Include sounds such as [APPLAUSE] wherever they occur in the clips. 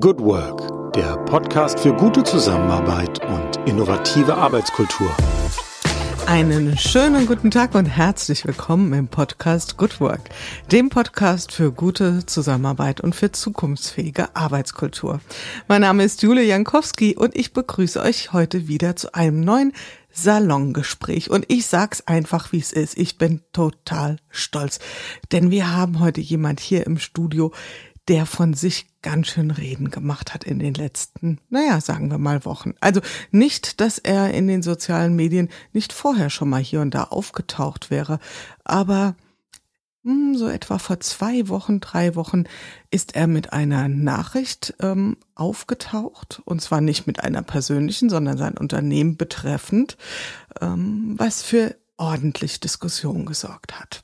Good Work, der Podcast für gute Zusammenarbeit und innovative Arbeitskultur. Einen schönen guten Tag und herzlich willkommen im Podcast Good Work, dem Podcast für gute Zusammenarbeit und für zukunftsfähige Arbeitskultur. Mein Name ist Julia Jankowski und ich begrüße euch heute wieder zu einem neuen Salongespräch. Und ich sag's einfach, wie es ist. Ich bin total stolz. Denn wir haben heute jemand hier im Studio, der von sich ganz schön reden gemacht hat in den letzten, naja, sagen wir mal Wochen. Also nicht, dass er in den sozialen Medien nicht vorher schon mal hier und da aufgetaucht wäre, aber hm, so etwa vor zwei Wochen, drei Wochen ist er mit einer Nachricht ähm, aufgetaucht und zwar nicht mit einer persönlichen, sondern sein Unternehmen betreffend, ähm, was für ordentlich Diskussion gesorgt hat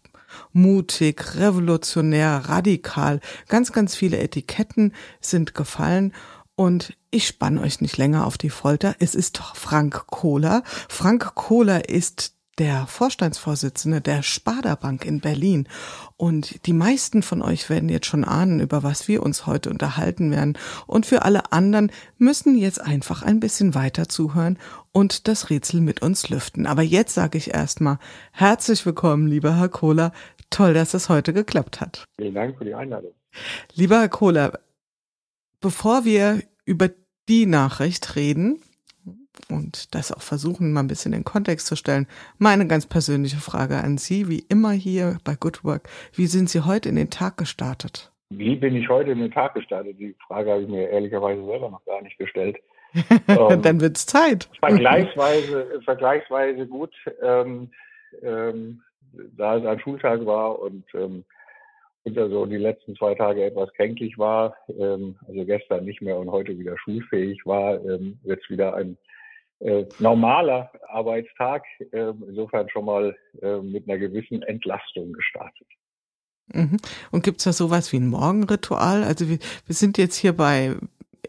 mutig, revolutionär, radikal. Ganz, ganz viele Etiketten sind gefallen und ich spann euch nicht länger auf die Folter. Es ist Frank Kohler. Frank Kohler ist der Vorstandsvorsitzende der Sparda Bank in Berlin. Und die meisten von euch werden jetzt schon ahnen, über was wir uns heute unterhalten werden. Und für alle anderen müssen jetzt einfach ein bisschen weiter zuhören und das Rätsel mit uns lüften. Aber jetzt sage ich erstmal herzlich willkommen, lieber Herr Kohler. Toll, dass es heute geklappt hat. Vielen Dank für die Einladung. Lieber Herr Kohler, bevor wir über die Nachricht reden, und das auch versuchen, mal ein bisschen in den Kontext zu stellen. Meine ganz persönliche Frage an Sie, wie immer hier bei Good Work. Wie sind Sie heute in den Tag gestartet? Wie bin ich heute in den Tag gestartet? Die Frage habe ich mir ehrlicherweise selber noch gar nicht gestellt. [LAUGHS] ähm, Dann wird es Zeit. Vergleichsweise, vergleichsweise gut, ähm, ähm, da es ein Schultag war und ähm, unter so die letzten zwei Tage etwas kränklich war, ähm, also gestern nicht mehr und heute wieder schulfähig war, ähm, es wieder ein äh, normaler Arbeitstag, äh, insofern schon mal äh, mit einer gewissen Entlastung gestartet. Mhm. Und gibt es da sowas wie ein Morgenritual? Also wir, wir sind jetzt hier bei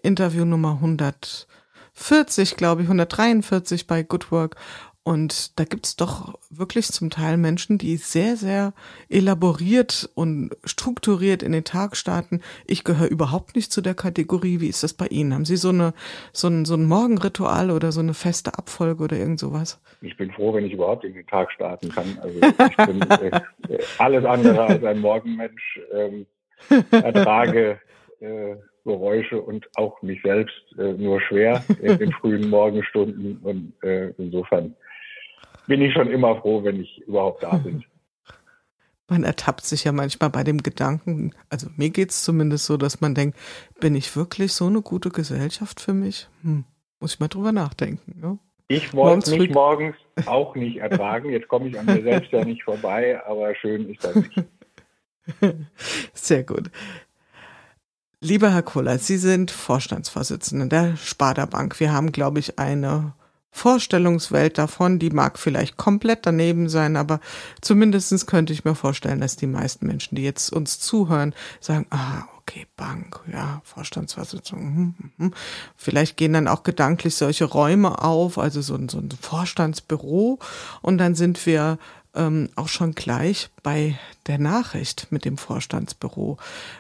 Interview Nummer 140, glaube ich, 143 bei Good Work und da gibt's doch wirklich zum Teil Menschen, die sehr, sehr elaboriert und strukturiert in den Tag starten. Ich gehöre überhaupt nicht zu der Kategorie. Wie ist das bei Ihnen? Haben Sie so eine so ein, so ein Morgenritual oder so eine feste Abfolge oder irgend sowas? Ich bin froh, wenn ich überhaupt in den Tag starten kann. Also ich bin [LAUGHS] äh, alles andere als ein Morgenmensch. Ähm, ertrage äh, Geräusche und auch mich selbst äh, nur schwer in den frühen Morgenstunden und äh, insofern bin ich schon immer froh, wenn ich überhaupt da bin. [LAUGHS] Man ertappt sich ja manchmal bei dem Gedanken, also mir geht es zumindest so, dass man denkt, bin ich wirklich so eine gute Gesellschaft für mich? Hm, muss ich mal drüber nachdenken. Ja? Ich wollte mich morgens [LAUGHS] auch nicht ertragen. Jetzt komme ich an mir selbst ja nicht vorbei, aber schön ist das nicht. [LAUGHS] Sehr gut. Lieber Herr Kohler, Sie sind Vorstandsvorsitzender der Sparda Bank. Wir haben, glaube ich, eine Vorstellungswelt davon, die mag vielleicht komplett daneben sein, aber zumindestens könnte ich mir vorstellen, dass die meisten Menschen, die jetzt uns zuhören, sagen, ah, okay, Bank, ja, Vorstandsvorsitzung. Hm, hm, hm. Vielleicht gehen dann auch gedanklich solche Räume auf, also so so ein Vorstandsbüro und dann sind wir ähm, auch schon gleich bei der Nachricht mit dem Vorstandsbüro,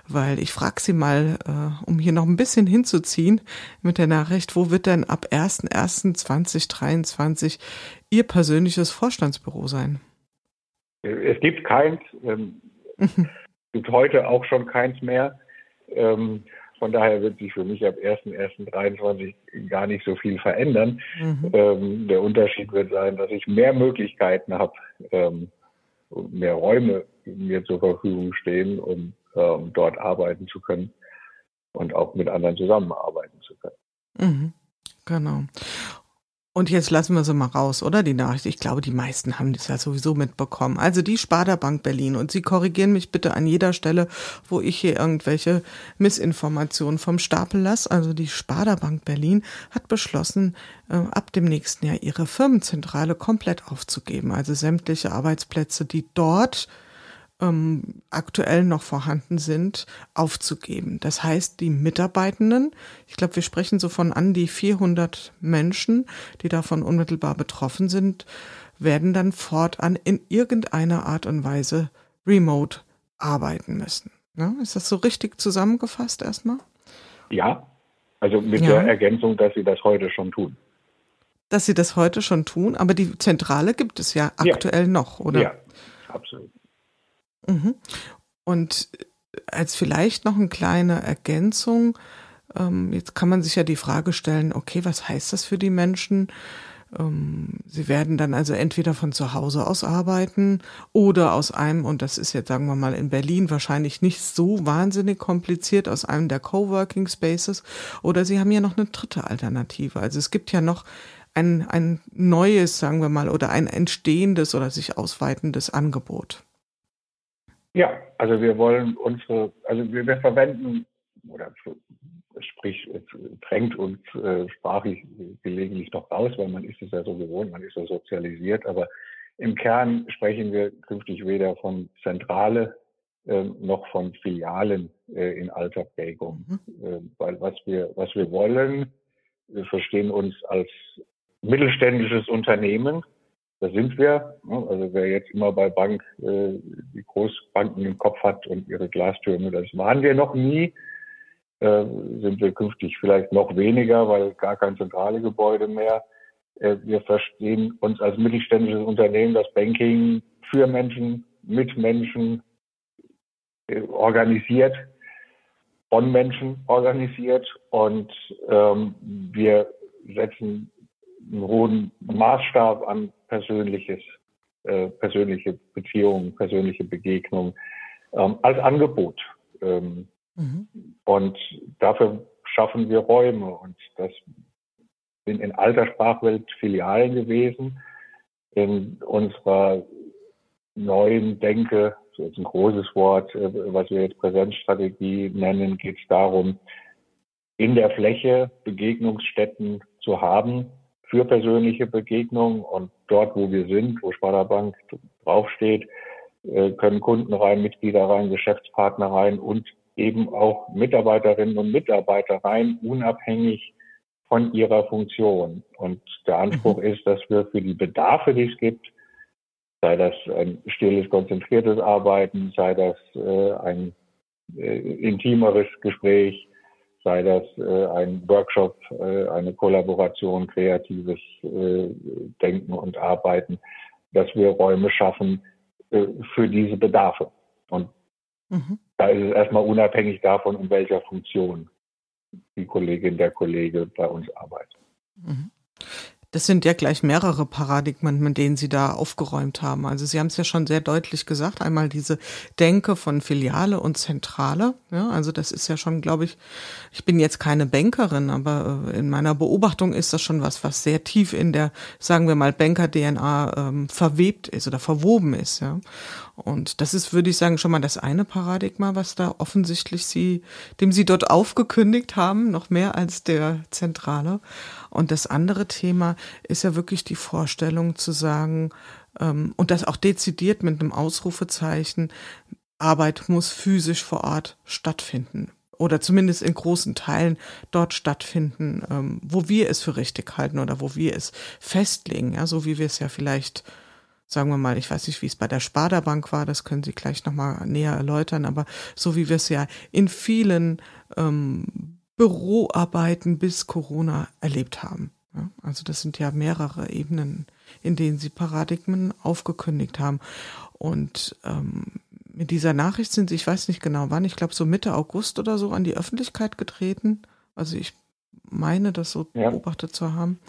weil ich frage Sie mal, äh, um hier noch ein bisschen hinzuziehen mit der Nachricht, wo wird denn ab 1.1.2023 Ihr persönliches Vorstandsbüro sein? Es gibt keins, ähm, es [LAUGHS] gibt heute auch schon keins mehr. Ähm, von daher wird sich für mich ab 1.1.23 gar nicht so viel verändern. Mhm. Ähm, der Unterschied wird sein, dass ich mehr Möglichkeiten habe, ähm, mehr Räume mir zur Verfügung stehen, um ähm, dort arbeiten zu können und auch mit anderen zusammenarbeiten zu können. Mhm. Genau. Und jetzt lassen wir sie mal raus, oder? Die Nachricht. Ich glaube, die meisten haben das ja sowieso mitbekommen. Also die Sparda Bank Berlin. Und Sie korrigieren mich bitte an jeder Stelle, wo ich hier irgendwelche Missinformationen vom Stapel lasse. Also die Sparda Bank Berlin hat beschlossen, äh, ab dem nächsten Jahr ihre Firmenzentrale komplett aufzugeben. Also sämtliche Arbeitsplätze, die dort ähm, aktuell noch vorhanden sind, aufzugeben. Das heißt, die Mitarbeitenden, ich glaube, wir sprechen so von an die 400 Menschen, die davon unmittelbar betroffen sind, werden dann fortan in irgendeiner Art und Weise remote arbeiten müssen. Ne? Ist das so richtig zusammengefasst erstmal? Ja, also mit ja. der Ergänzung, dass sie das heute schon tun. Dass sie das heute schon tun, aber die Zentrale gibt es ja aktuell ja. noch, oder? Ja, absolut. Mhm. Und als vielleicht noch eine kleine Ergänzung, ähm, jetzt kann man sich ja die Frage stellen, okay, was heißt das für die Menschen? Ähm, sie werden dann also entweder von zu Hause aus arbeiten oder aus einem, und das ist jetzt, sagen wir mal, in Berlin wahrscheinlich nicht so wahnsinnig kompliziert, aus einem der Coworking Spaces, oder sie haben ja noch eine dritte Alternative. Also es gibt ja noch ein, ein neues, sagen wir mal, oder ein entstehendes oder sich ausweitendes Angebot. Ja, also wir wollen unsere, also wir, wir verwenden oder sprich drängt uns äh, sprachlich gelegentlich doch raus, weil man ist es ja so gewohnt, man ist so sozialisiert, aber im Kern sprechen wir künftig weder von Zentrale äh, noch von Filialen äh, in alter Prägung. Mhm. Äh, weil was wir, was wir wollen, wir verstehen uns als mittelständisches Unternehmen, das sind wir. Ne? Also wer jetzt immer bei Bank äh, die Großbanken im Kopf hat und ihre Glastürme, das waren wir noch nie. Äh, sind wir künftig vielleicht noch weniger, weil gar kein zentrale Gebäude mehr. Äh, wir verstehen uns als mittelständisches Unternehmen, das Banking für Menschen, mit Menschen äh, organisiert, von Menschen organisiert und ähm, wir setzen einen hohen Maßstab an persönliches, äh, persönliche Beziehungen, persönliche Begegnungen ähm, als Angebot. Ähm, mhm. Und dafür schaffen wir Räume und das sind in alter Sprachwelt Filialen gewesen. In unserer neuen Denke, so jetzt ein großes Wort, äh, was wir jetzt Präsenzstrategie nennen, geht es darum, in der Fläche Begegnungsstätten zu haben, für persönliche Begegnungen und dort, wo wir sind, wo Sparda Bank draufsteht, äh, können Kunden rein, Mitglieder rein, Geschäftspartner rein und eben auch Mitarbeiterinnen und Mitarbeiter rein, unabhängig von ihrer Funktion. Und der Anspruch mhm. ist, dass wir für die Bedarfe, die es gibt, sei das ein stilles, konzentriertes Arbeiten, sei das äh, ein äh, intimeres Gespräch, sei das äh, ein Workshop, äh, eine Kollaboration, kreatives äh, Denken und Arbeiten, dass wir Räume schaffen äh, für diese Bedarfe. Und mhm. da ist es erstmal unabhängig davon, in welcher Funktion die Kollegin, der Kollege bei uns arbeitet. Mhm. Das sind ja gleich mehrere Paradigmen, mit denen Sie da aufgeräumt haben. Also Sie haben es ja schon sehr deutlich gesagt. Einmal diese Denke von Filiale und Zentrale. Ja, also das ist ja schon, glaube ich, ich bin jetzt keine Bankerin, aber äh, in meiner Beobachtung ist das schon was, was sehr tief in der, sagen wir mal, Banker-DNA ähm, verwebt ist oder verwoben ist. Ja. Und das ist, würde ich sagen, schon mal das eine Paradigma, was da offensichtlich Sie, dem Sie dort aufgekündigt haben, noch mehr als der Zentrale. Und das andere Thema ist ja wirklich die Vorstellung zu sagen, ähm, und das auch dezidiert mit einem Ausrufezeichen, Arbeit muss physisch vor Ort stattfinden oder zumindest in großen Teilen dort stattfinden, ähm, wo wir es für richtig halten oder wo wir es festlegen, ja, so wie wir es ja vielleicht sagen wir mal, ich weiß nicht, wie es bei der Sparda Bank war, das können Sie gleich nochmal näher erläutern, aber so wie wir es ja in vielen ähm, Büroarbeiten bis Corona erlebt haben. Ja, also das sind ja mehrere Ebenen, in denen Sie Paradigmen aufgekündigt haben. Und ähm, mit dieser Nachricht sind Sie, ich weiß nicht genau wann, ich glaube so Mitte August oder so an die Öffentlichkeit getreten. Also ich meine, das so ja. beobachtet zu haben.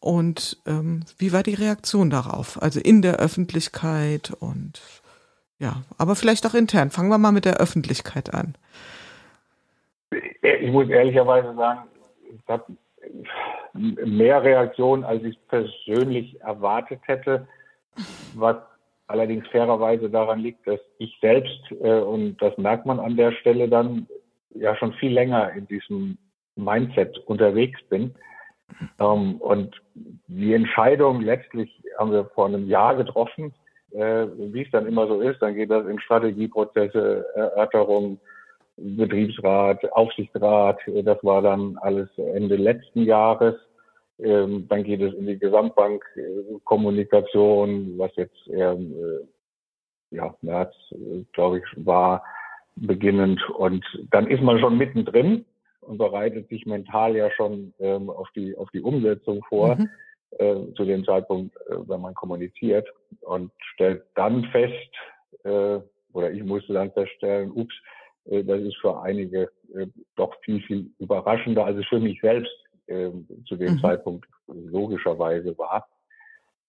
Und ähm, wie war die Reaktion darauf? Also in der Öffentlichkeit und ja, aber vielleicht auch intern. Fangen wir mal mit der Öffentlichkeit an. Ich muss ehrlicherweise sagen, es hat mehr Reaktionen, als ich persönlich erwartet hätte, was allerdings fairerweise daran liegt, dass ich selbst, äh, und das merkt man an der Stelle dann, ja schon viel länger in diesem Mindset unterwegs bin. Ähm, und die Entscheidung letztlich haben wir vor einem Jahr getroffen. Äh, wie es dann immer so ist, dann geht das in Strategieprozesse, Erörterungen, Betriebsrat, Aufsichtsrat. Das war dann alles Ende letzten Jahres. Ähm, dann geht es in die Gesamtbankkommunikation, was jetzt eher äh, ja, März, glaube ich, war, beginnend. Und dann ist man schon mittendrin. und bereitet sich mental ja schon ähm, auf die auf die Umsetzung vor mhm. äh, zu dem Zeitpunkt, äh, wenn man kommuniziert und stellt dann fest äh, oder ich musste dann feststellen, ups, äh, das ist für einige äh, doch viel viel überraschender, als es für mich selbst äh, zu dem mhm. Zeitpunkt logischerweise war.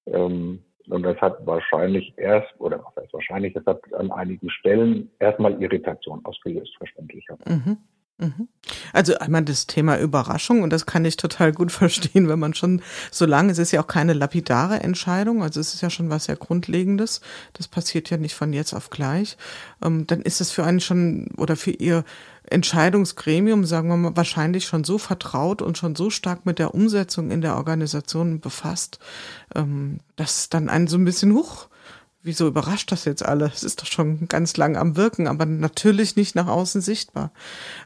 Ähm, und das hat wahrscheinlich erst, oder was heißt wahrscheinlich, das hat an einigen Stellen erstmal Irritation ausgelöst, verständlicherweise. Mhm. Mhm. Also einmal das Thema Überraschung und das kann ich total gut [LAUGHS] verstehen, wenn man schon so lange, es ist ja auch keine lapidare Entscheidung, also es ist ja schon was sehr Grundlegendes, das passiert ja nicht von jetzt auf gleich, ähm, dann ist es für einen schon oder für ihr Entscheidungsgremium, sagen wir mal, wahrscheinlich schon so vertraut und schon so stark mit der Umsetzung in der Organisation befasst, ähm, dass dann einen so ein bisschen hoch wieso überrascht das jetzt alle? Es ist doch schon ganz lang am Wirken, aber natürlich nicht nach außen sichtbar.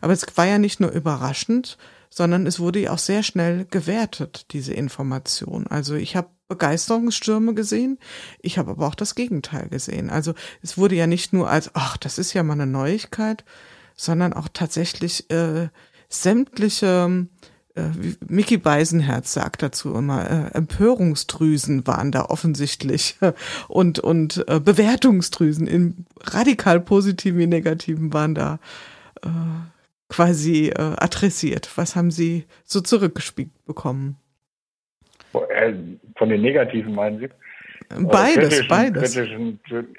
Aber es war ja nicht nur überraschend, sondern es wurde ja auch sehr schnell gewertet, diese Information. Also ich habe Begeisterungsstürme gesehen, ich habe aber auch das Gegenteil gesehen. Also es wurde ja nicht nur als, ach, das ist ja mal eine Neuigkeit, sondern auch tatsächlich äh, sämtliche äh, Mickey Beisenherz sagt dazu immer, äh, Empörungsdrüsen waren da offensichtlich [LAUGHS] und, und äh, Bewertungsdrüsen in radikal positiven wie negativen waren da äh, quasi äh, adressiert. Was haben Sie so zurückgespielt bekommen? Von den negativen meinen Sie? Beides, beides.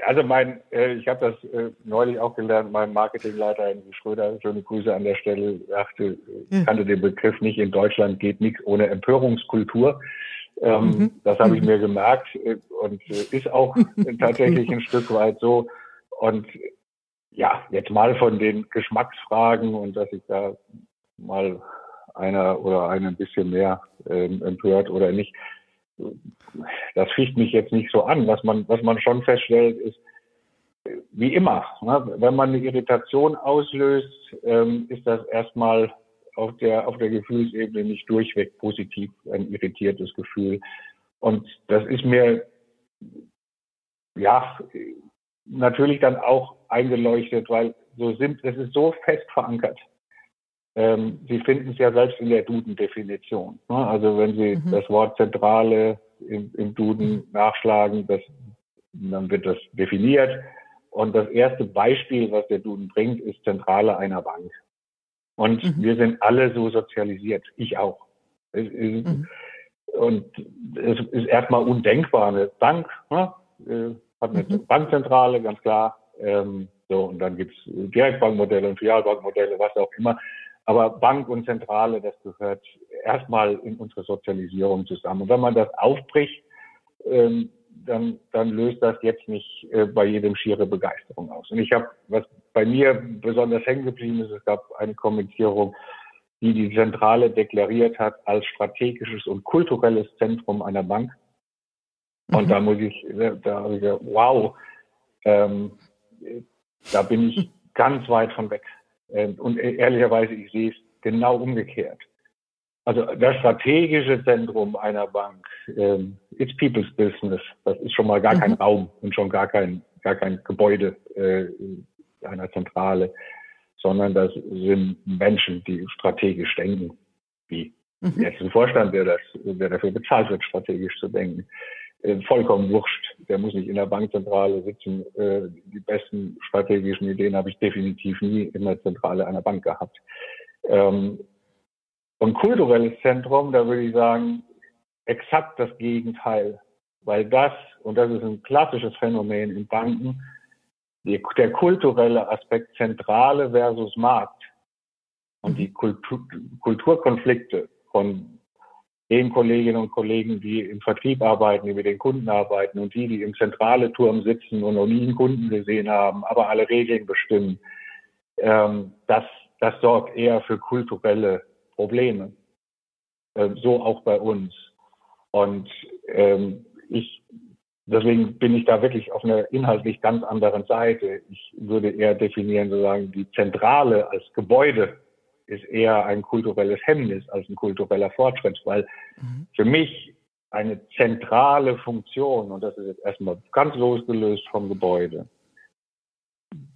also mein, äh, ich habe das äh, neulich auch gelernt, mein Marketingleiter in Schröder, schöne Grüße an der Stelle, sagte, ja. kannte den Begriff nicht, in Deutschland geht nichts ohne Empörungskultur. Ähm, mhm. Das habe ich mhm. mir gemerkt äh, und ist auch [LAUGHS] tatsächlich ein Stück weit so. Und ja, jetzt mal von den Geschmacksfragen und dass ich da mal einer oder eine ein bisschen mehr ähm, empört oder nicht das ficht mich jetzt nicht so an. Was man, was man schon feststellt, ist, wie immer, ne, wenn man eine Irritation auslöst, ähm, ist das erstmal auf der, auf der Gefühlsebene nicht durchweg positiv, ein irritiertes Gefühl. Und das ist mir, ja, natürlich dann auch eingeleuchtet, weil so sind, es ist so fest verankert. Ähm, Sie finden es ja selbst in der Duden-Definition. Ne? Also wenn Sie mhm. das Wort Zentrale im, im Duden mhm. nachschlagen, das, dann wird das definiert. Und das erste Beispiel, was der Duden bringt, ist Zentrale einer Bank. Und mhm. wir sind alle so sozialisiert, ich auch. Es ist, mhm. Und es ist erstmal undenkbar. Eine Bank ne? Äh, hat eine mhm. Bankzentrale, ganz klar. Ähm, so, und dann gibt's Direktbankmodelle und Filialbankmodelle, was auch immer. Aber Bank und Zentrale, das gehört erstmal in unsere Sozialisierung zusammen. Und wenn man das aufbricht, ähm, dann, dann löst das jetzt nicht äh, bei jedem schiere Begeisterung aus. Und ich habe, was bei mir besonders hängen geblieben ist, es gab eine Kommentierung, die die Zentrale deklariert hat als strategisches und kulturelles Zentrum einer Bank. Und mhm. da muss ich, da habe ich gesagt, wow, ähm, da bin ich [LAUGHS] ganz weit von weg. Ähm, und e-, ehrlicherweise, ich sehe es genau umgekehrt. Also das strategische Zentrum einer Bank ähm, ist People's Business. Das ist schon mal gar kein mhm. Raum und schon gar kein, gar kein Gebäude äh, einer Zentrale, sondern das sind Menschen, die strategisch denken, wie mhm. jetzt ein Vorstand, der, das, der dafür bezahlt wird, strategisch zu denken. Äh, vollkommen wurscht. Der muss nicht in der Bankzentrale sitzen. Äh, die besten strategischen Ideen habe ich definitiv nie in der Zentrale einer Bank gehabt. Ähm, und kulturelles Zentrum, da würde ich sagen, exakt das Gegenteil. Weil das, und das ist ein klassisches Phänomen in Banken, der kulturelle Aspekt Zentrale versus Markt und die Kultur, Kulturkonflikte von den Kolleginnen und Kollegen, die im Vertrieb arbeiten, die mit den Kunden arbeiten und die, die im zentrale Turm sitzen und noch nie einen Kunden gesehen haben, aber alle Regeln bestimmen, ähm, das, das sorgt eher für kulturelle Probleme. Ähm, so auch bei uns. Und ähm, ich, deswegen bin ich da wirklich auf einer inhaltlich ganz anderen Seite. Ich würde eher definieren, sozusagen, die Zentrale als Gebäude ist eher ein kulturelles Hemmnis als ein kultureller Fortschritt, weil mhm. für mich eine zentrale Funktion, und das ist jetzt erstmal ganz losgelöst vom Gebäude,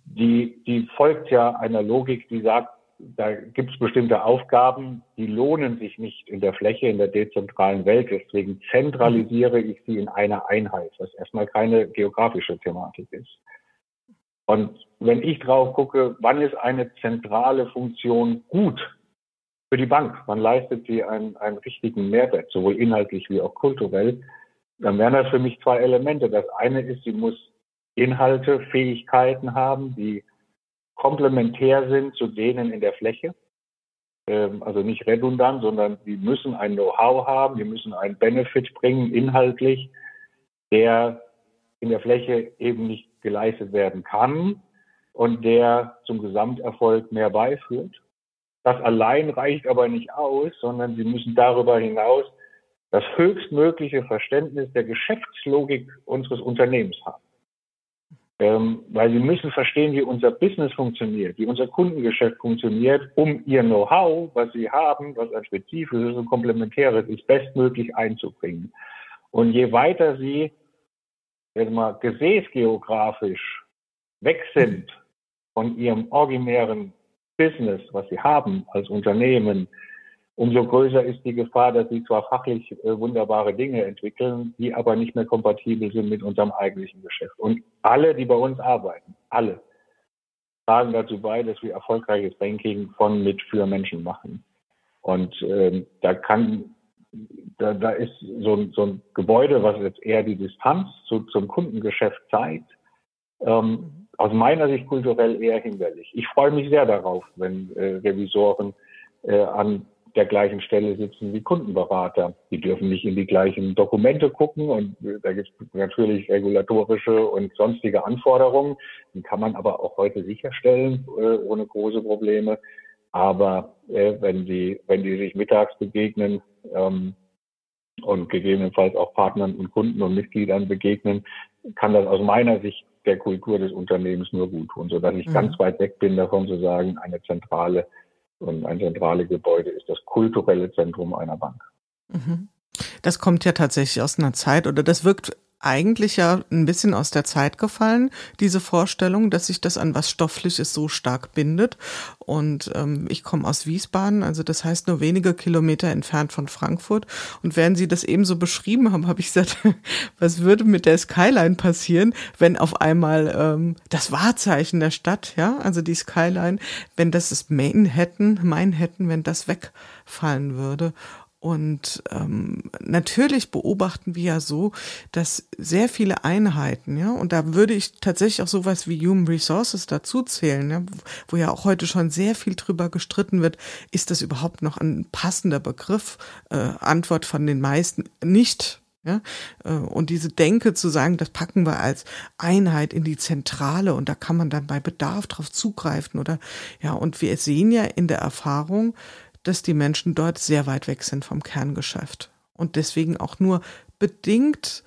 die, die folgt ja einer Logik, die sagt, da gibt es bestimmte Aufgaben, die lohnen sich nicht in der Fläche, in der dezentralen Welt. Deswegen zentralisiere ich sie in einer Einheit, was erstmal keine geografische Thematik ist. Und wenn ich drauf gucke, wann ist eine zentrale Funktion gut für die Bank, wann leistet sie einen, einen richtigen Mehrwert, sowohl inhaltlich wie auch kulturell, dann wären das für mich zwei Elemente. Das eine ist, sie muss Inhalte, Fähigkeiten haben, die komplementär sind zu denen in der Fläche. Ähm, also nicht redundant, sondern sie müssen ein Know-how haben, die müssen einen Benefit bringen, inhaltlich, der in der Fläche eben nicht geleistet werden kann und der zum Gesamterfolg mehr beiführt. Das allein reicht aber nicht aus, sondern sie müssen darüber hinaus das höchstmögliche Verständnis der Geschäftslogik unseres Unternehmens haben. Ähm, weil sie müssen verstehen, wie unser Business funktioniert, wie unser Kundengeschäft funktioniert, um ihr Know-how, was sie haben, was ein spezifisches und komplementäres ist, bestmöglich einzubringen. Und je weiter sie jetzt mal gesäßgeografisch weg sind von ihrem originären Business, was sie haben als Unternehmen, umso größer ist die Gefahr, dass sie zwar fachlich äh, wunderbare Dinge entwickeln, die aber nicht mehr kompatibel sind mit unserem eigentlichen Geschäft. Und alle, die bei uns arbeiten, alle, tragen dazu bei, dass wir erfolgreiches Banking von mit für Menschen machen. Und ähm, da kann, da, da ist so ein, so ein Gebäude, was jetzt eher die Distanz zu, zum Kundengeschäft zeigt, ähm, aus meiner Sicht kulturell eher hinderlich. Ich freue mich sehr darauf, wenn äh, Revisoren äh, an der gleichen Stelle sitzen wie Kundenberater. Die dürfen nicht in die gleichen Dokumente gucken und da gibt es natürlich regulatorische und sonstige Anforderungen. Die kann man aber auch heute sicherstellen äh, ohne große Probleme. Aber äh, wenn die, wenn die sich mittags begegnen ähm, und gegebenenfalls auch Partnern und Kunden und Mitgliedern begegnen, kann das aus meiner Sicht der Kultur des Unternehmens nur gut tun, sodass ich mhm. ganz weit weg bin davon zu sagen, eine zentrale und ein zentrales Gebäude ist das kulturelle Zentrum einer Bank. Mhm. Das kommt ja tatsächlich aus einer Zeit oder das wirkt eigentlich ja ein bisschen aus der Zeit gefallen, diese Vorstellung, dass sich das an was Stoffliches so stark bindet. Und ähm, ich komme aus Wiesbaden, also das heißt nur wenige Kilometer entfernt von Frankfurt. Und während Sie das eben so beschrieben haben, habe ich gesagt, [LAUGHS] was würde mit der Skyline passieren, wenn auf einmal ähm, das Wahrzeichen der Stadt, ja, also die Skyline, wenn das ist Manhattan, Manhattan, wenn das wegfallen würde. Und ähm, natürlich beobachten wir ja so, dass sehr viele Einheiten, ja, und da würde ich tatsächlich auch sowas wie Human Resources dazu zählen, ja, wo ja auch heute schon sehr viel drüber gestritten wird, ist das überhaupt noch ein passender Begriff? Äh, Antwort von den meisten nicht. Ja, äh, und diese Denke zu sagen, das packen wir als Einheit in die Zentrale und da kann man dann bei Bedarf drauf zugreifen oder ja, und wir sehen ja in der Erfahrung, dass die Menschen dort sehr weit weg sind vom Kerngeschäft und deswegen auch nur bedingt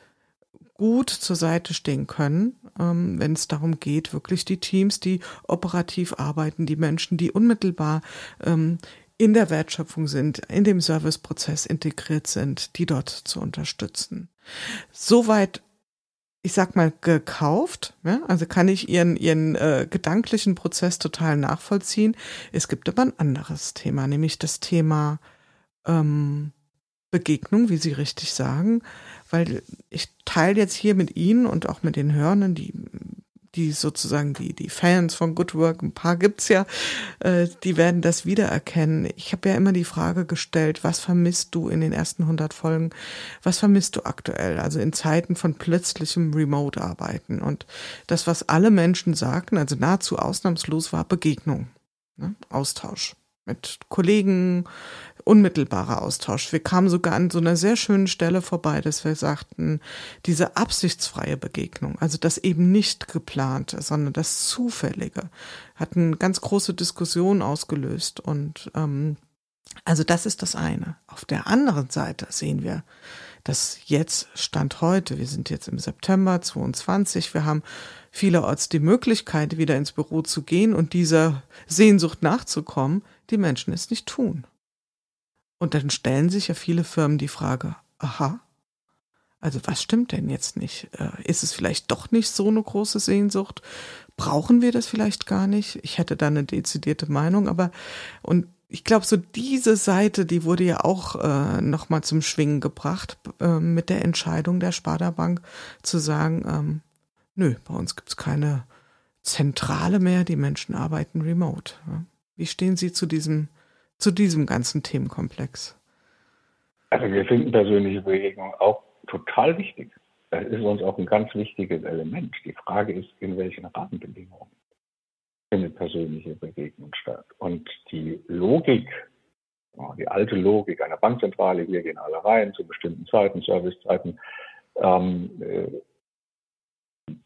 gut zur Seite stehen können, ähm, wenn es darum geht, wirklich die Teams, die operativ arbeiten, die Menschen, die unmittelbar ähm, in der Wertschöpfung sind, in dem Serviceprozess integriert sind, die dort zu unterstützen. Soweit ich sag mal, gekauft. Ja? Also kann ich ihren, ihren äh, gedanklichen Prozess total nachvollziehen. Es gibt aber ein anderes Thema, nämlich das Thema ähm, Begegnung, wie Sie richtig sagen, weil ich teile jetzt hier mit Ihnen und auch mit den Hörenden, die die sozusagen die, die Fans von Good Work, ein paar gibt's ja, äh, die werden das wiedererkennen. Ich habe ja immer die Frage gestellt, was vermisst du in den ersten 100 Folgen? Was vermisst du aktuell? Also in Zeiten von plötzlichem Remote-Arbeiten. Und das, was alle Menschen sagten, also nahezu ausnahmslos war Begegnung, ne? Austausch mit Kollegen, unmittelbarer Austausch. Wir kamen sogar an so einer sehr schönen Stelle vorbei, dass wir sagten, diese absichtsfreie Begegnung, also das eben nicht geplante, sondern das Zufällige, hat eine ganz große Diskussion ausgelöst. Und ähm, also das ist das eine. Auf der anderen Seite sehen wir, dass jetzt Stand heute, wir sind jetzt im September 22, wir haben vielerorts die Möglichkeit, wieder ins Büro zu gehen und dieser Sehnsucht nachzukommen, die Menschen es nicht tun. Und dann stellen sich ja viele Firmen die Frage, aha, Also was stimmt denn jetzt nicht? Äh, ist es vielleicht doch nicht so eine große Sehnsucht? Brauchen wir das vielleicht gar nicht? Ich hätte da eine dezidierte Meinung, aber und ich glaube, so diese Seite, die wurde ja auch äh, nochmal zum Schwingen gebracht äh, mit der Entscheidung der Sparda Bank zu sagen, ähm, nö, bei uns gibt's keine Zentrale mehr, die Menschen arbeiten remote. Wie stehen Sie zu diesem, zu diesem ganzen Themenkomplex? Also wir finden persönliche Begegnung auch total wichtig. Das ist uns auch ein ganz wichtiges Element. Die Frage ist, in welchen Rahmenbedingungen findet persönliche Begegnung statt. Und die Logik, die alte Logik einer Bankzentrale, wir gehen alle rein zu bestimmten Zeiten, Servicezeiten, ähm, äh,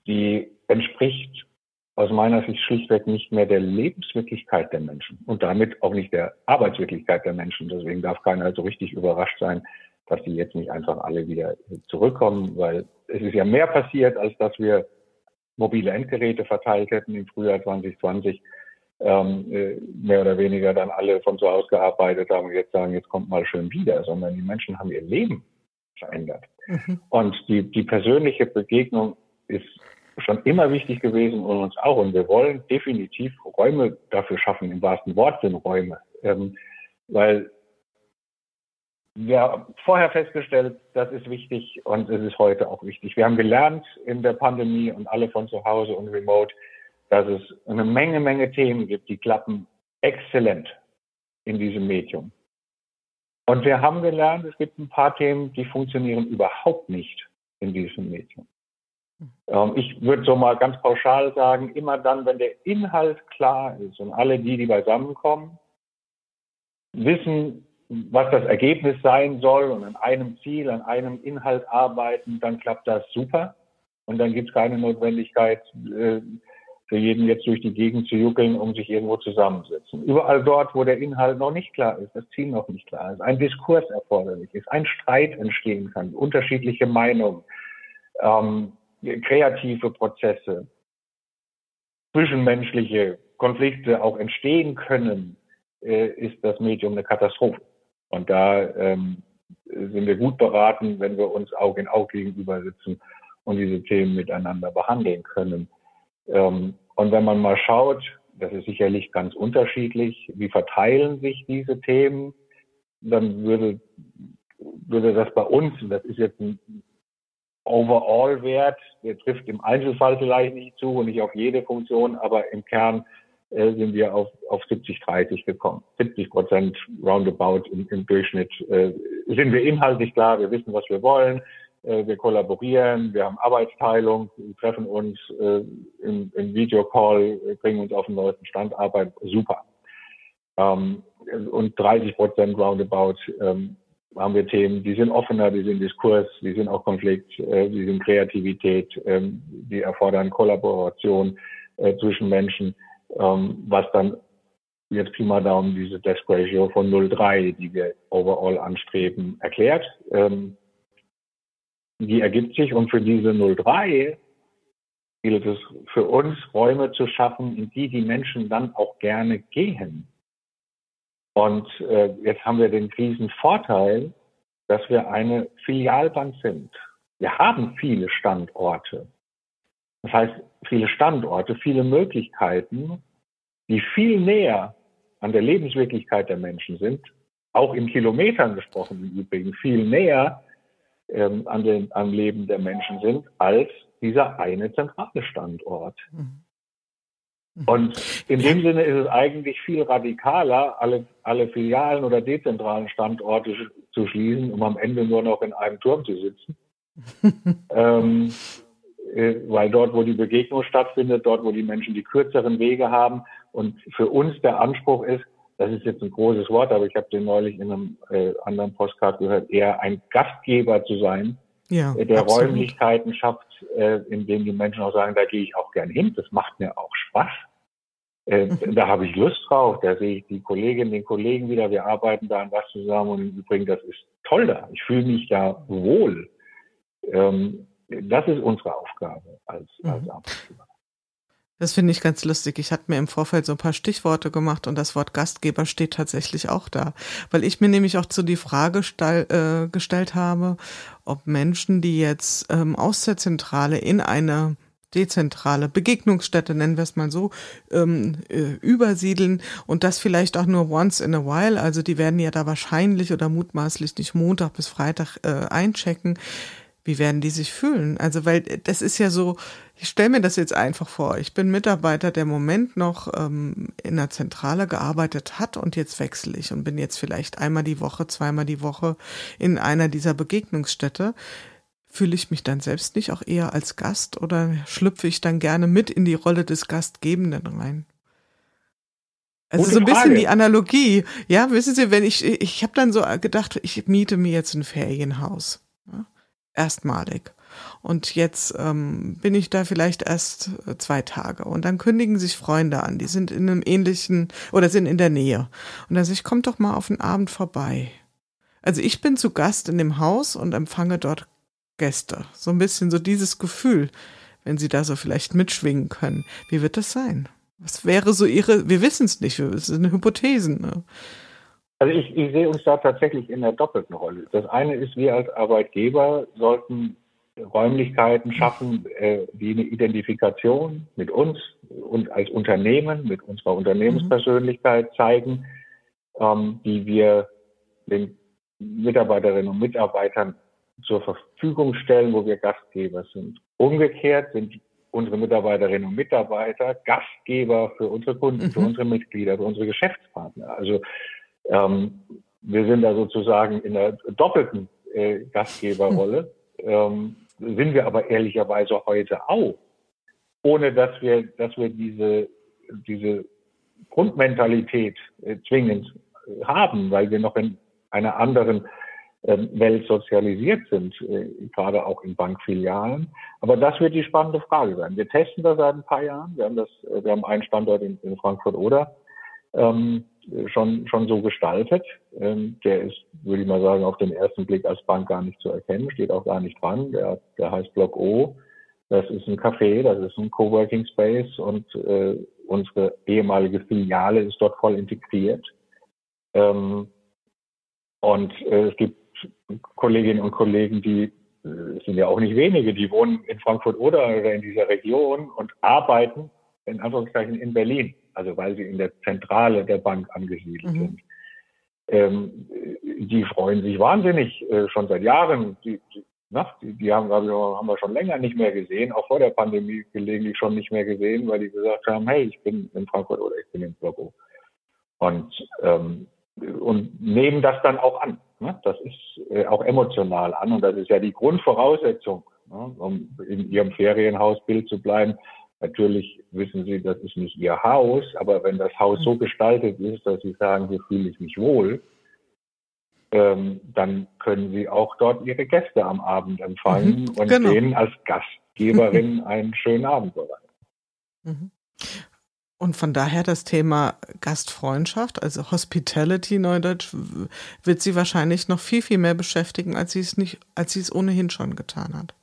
die entspricht aus meiner Sicht schlichtweg nicht mehr der Lebenswirklichkeit der Menschen und damit auch nicht der Arbeitswirklichkeit der Menschen. Deswegen darf keiner so richtig überrascht sein, dass die jetzt nicht einfach alle wieder zurückkommen, weil es ist ja mehr passiert, als dass wir mobile Endgeräte verteilt hätten im Frühjahr 2020, ähm, äh, mehr oder weniger dann alle von zu Hause gearbeitet haben und jetzt sagen, jetzt kommt mal schön wieder, sondern die Menschen haben ihr Leben verändert. Mhm. Und die, die persönliche Begegnung ist schon immer wichtig gewesen und uns auch. Und wir wollen definitiv Räume dafür schaffen, im wahrsten Wortsinn Räume. Ähm, weil wir haben vorher festgestellt, das ist wichtig und es ist heute auch wichtig. Wir haben gelernt in der Pandemie und alle von zu Hause und remote, dass es eine Menge, Menge Themen gibt, die klappen exzellent in diesem Medium. Und wir haben gelernt, es gibt ein paar Themen, die funktionieren überhaupt nicht in diesem Medium. Ähm, ich würde so mal ganz pauschal sagen, immer dann, wenn der Inhalt klar ist und alle die, die beisammenkommen, wissen, was das Ergebnis sein soll und an einem Ziel, an einem Inhalt arbeiten, dann klappt das super. Und dann gibt es keine Notwendigkeit, äh, für jeden jetzt durch die Gegend zu juckeln, um sich irgendwo zusammensetzen. Überall dort, wo der Inhalt noch nicht klar ist, das Ziel noch nicht klar ist, ein Diskurs erforderlich ist, ein Streit entstehen kann, unterschiedliche Meinungen, ähm, kreative Prozesse, zwischenmenschliche Konflikte auch entstehen können, äh, ist das Medium eine Katastrophe. Und da ähm, sind wir gut beraten, wenn wir uns Auge in Auge gegenüber sitzen und diese Themen miteinander behandeln können. Ähm, und wenn man mal schaut, das ist sicherlich ganz unterschiedlich, wie verteilen sich diese Themen, dann würde, würde das bei uns, und das ist jetzt ein Overall-Wert, der trifft im Einzelfall vielleicht nicht zu und nicht auf jede Funktion, aber im Kern äh, sind wir auf, auf 70, 30 gekommen. 70 Prozent roundabout im, im Durchschnitt äh, sind wir inhaltlich klar, wir wissen, was wir wollen, äh, wir kollaborieren, wir haben Arbeitsteilung, wir treffen uns äh, im, im Videocall, bringen uns auf den neuesten Stand, arbeiten, super. Ähm, und 30 Prozent roundabout ähm, haben wir Themen, die sind offener, die sind Diskurs, die sind auch Konflikt, äh, die sind Kreativität, ähm, die erfordern Kollaboration äh, zwischen Menschen ähm, was dann jetzt Pi mal Daumen diese Desk Ratio von 0,3, die wir overall anstreben, erklärt. Ähm, die ergibt sich und für diese 0,3 gilt es für uns, Räume zu schaffen, in die die Menschen dann auch gerne gehen. Und äh, jetzt haben wir den Krisenvorteil, dass wir eine Filialbank sind. Wir haben viele Standorte. Das heißt, viele Standorte, viele Möglichkeiten, die viel näher an der Lebenswirklichkeit der Menschen sind, auch in Kilometern gesprochen im Übrigen, viel näher ähm, an den, am Leben der Menschen sind, als dieser eine zentrale Standort. Mhm. Mhm. Und in dem Sinne ist es eigentlich viel radikaler, alle, alle Filialen oder dezentralen Standorte zu schließen, um am Ende nur noch in einem Turm zu sitzen. [LAUGHS] ähm, äh, weil dort, wo die Begegnung stattfindet, dort, wo die Menschen die kürzeren Wege haben und für uns der Anspruch ist, das ist jetzt ein großes Wort, aber ich habe den neulich in einem äh, anderen Postcard gehört, eher ein Gastgeber zu sein, ja, äh, der absolut. Räumlichkeiten schafft, äh, in denen die Menschen auch sagen, da gehe ich auch gern hin, das macht mir auch Spaß. Äh, mhm. Da habe ich Lust drauf, da sehe ich die Kolleginnen, den Kollegen wieder, wir arbeiten da an was zusammen und im Übrigen, das ist toll da. Ich fühle mich da wohl. Ähm, das ist unsere Aufgabe als, als mhm. Arbeitgeber. Das finde ich ganz lustig. Ich hatte mir im Vorfeld so ein paar Stichworte gemacht und das Wort Gastgeber steht tatsächlich auch da. Weil ich mir nämlich auch zu die Frage stall, äh, gestellt habe, ob Menschen, die jetzt ähm, aus der Zentrale in eine dezentrale Begegnungsstätte, nennen wir es mal so, ähm, äh, übersiedeln und das vielleicht auch nur once in a while. Also die werden ja da wahrscheinlich oder mutmaßlich nicht Montag bis Freitag äh, einchecken wie werden die sich fühlen? Also, weil das ist ja so, ich stelle mir das jetzt einfach vor. Ich bin Mitarbeiter, der im Moment noch ähm, in der Zentrale gearbeitet hat und jetzt wechsle ich und bin jetzt vielleicht einmal die Woche, zweimal die Woche in einer dieser Begegnungsstätte. Fühle ich mich dann selbst nicht auch eher als Gast oder schlüpfe ich dann gerne mit in die Rolle des Gastgebenden rein? Also Gute so ein bisschen Frage. die Analogie. Ja, wissen Sie, wenn ich, ich habe dann so gedacht, ich miete mir jetzt ein Ferienhaus. Ja? Erstmalig. Und jetzt ähm, bin ich da vielleicht erst äh, zwei Tage. Und dann kündigen sich Freunde an, die sind in einem ähnlichen oder sind in der Nähe. Und dann sage ich, komm doch mal auf den Abend vorbei. Also ich bin zu Gast in dem Haus und empfange dort Gäste. So ein bisschen so dieses Gefühl, wenn Sie da so vielleicht mitschwingen können. Wie wird das sein? Was wäre so Ihre, wir wissen es nicht, es sind Hypothesen. Ne? Also ich, ich sehe uns da tatsächlich in der doppelten Rolle. Das eine ist, wir als Arbeitgeber sollten Räumlichkeiten schaffen, äh, die eine Identifikation mit uns und als Unternehmen, mit unserer Unternehmenspersönlichkeit zeigen, ähm, die wir den Mitarbeiterinnen und Mitarbeitern zur Verfügung stellen, wo wir Gastgeber sind. Umgekehrt sind unsere Mitarbeiterinnen und Mitarbeiter Gastgeber für unsere Kunden, mhm. für unsere Mitglieder, für unsere Geschäftspartner. Also ähm, wir sind da sozusagen in einer doppelten äh, Gastgeberrolle, [LAUGHS] ähm, sind wir aber ehrlicherweise heute auch, ohne dass wir, dass wir diese, diese Grundmentalität äh, zwingend haben, weil wir noch in einer anderen äh, Welt sozialisiert sind, äh, gerade auch in Bankfilialen. Aber das wird die spannende Frage sein. Wir testen das seit ein paar Jahren. Wir haben das, äh, wir haben einen Standort in, in Frankfurt oder ähm, schon, schon so gestaltet. Ähm, der ist, würde ich mal sagen, auf den ersten Blick als Bank gar nicht zu erkennen, steht auch gar nicht dran. Der, der heißt Block O. Das ist ein Café, das ist ein Coworking Space und äh, unsere ehemalige Filiale ist dort voll integriert. Ähm, und äh, es gibt Kolleginnen und Kollegen, die äh, sind ja auch nicht wenige, die wohnen in Frankfurt oder, oder in dieser Region und arbeiten in Anführungszeichen in Berlin also weil sie in der Zentrale der Bank angesiedelt mhm. sind. Ähm, die freuen sich wahnsinnig äh, schon seit Jahren. Die, die, na, die, die haben, haben wir schon länger nicht mehr gesehen, auch vor der Pandemie gelegentlich schon nicht mehr gesehen, weil die gesagt haben, hey, ich bin in Frankfurt oder ich bin in Büro. Und, ähm, und nehmen das dann auch an. Ne? Das ist äh, auch emotional an und das ist ja die Grundvoraussetzung, ne? um in ihrem Ferienhausbild zu bleiben, Natürlich wissen Sie, das ist nicht Ihr Haus, aber wenn das Haus so gestaltet ist, dass Sie sagen, hier fühle ich mich wohl, ähm, dann können Sie auch dort Ihre Gäste am Abend empfangen mhm, und genau. denen als Gastgeberin [LAUGHS] einen schönen Abend bereiten. Mhm. Und von daher das Thema Gastfreundschaft, also Hospitality Neudeutsch, wird sie wahrscheinlich noch viel, viel mehr beschäftigen, als sie es nicht, als sie es ohnehin schon getan hat.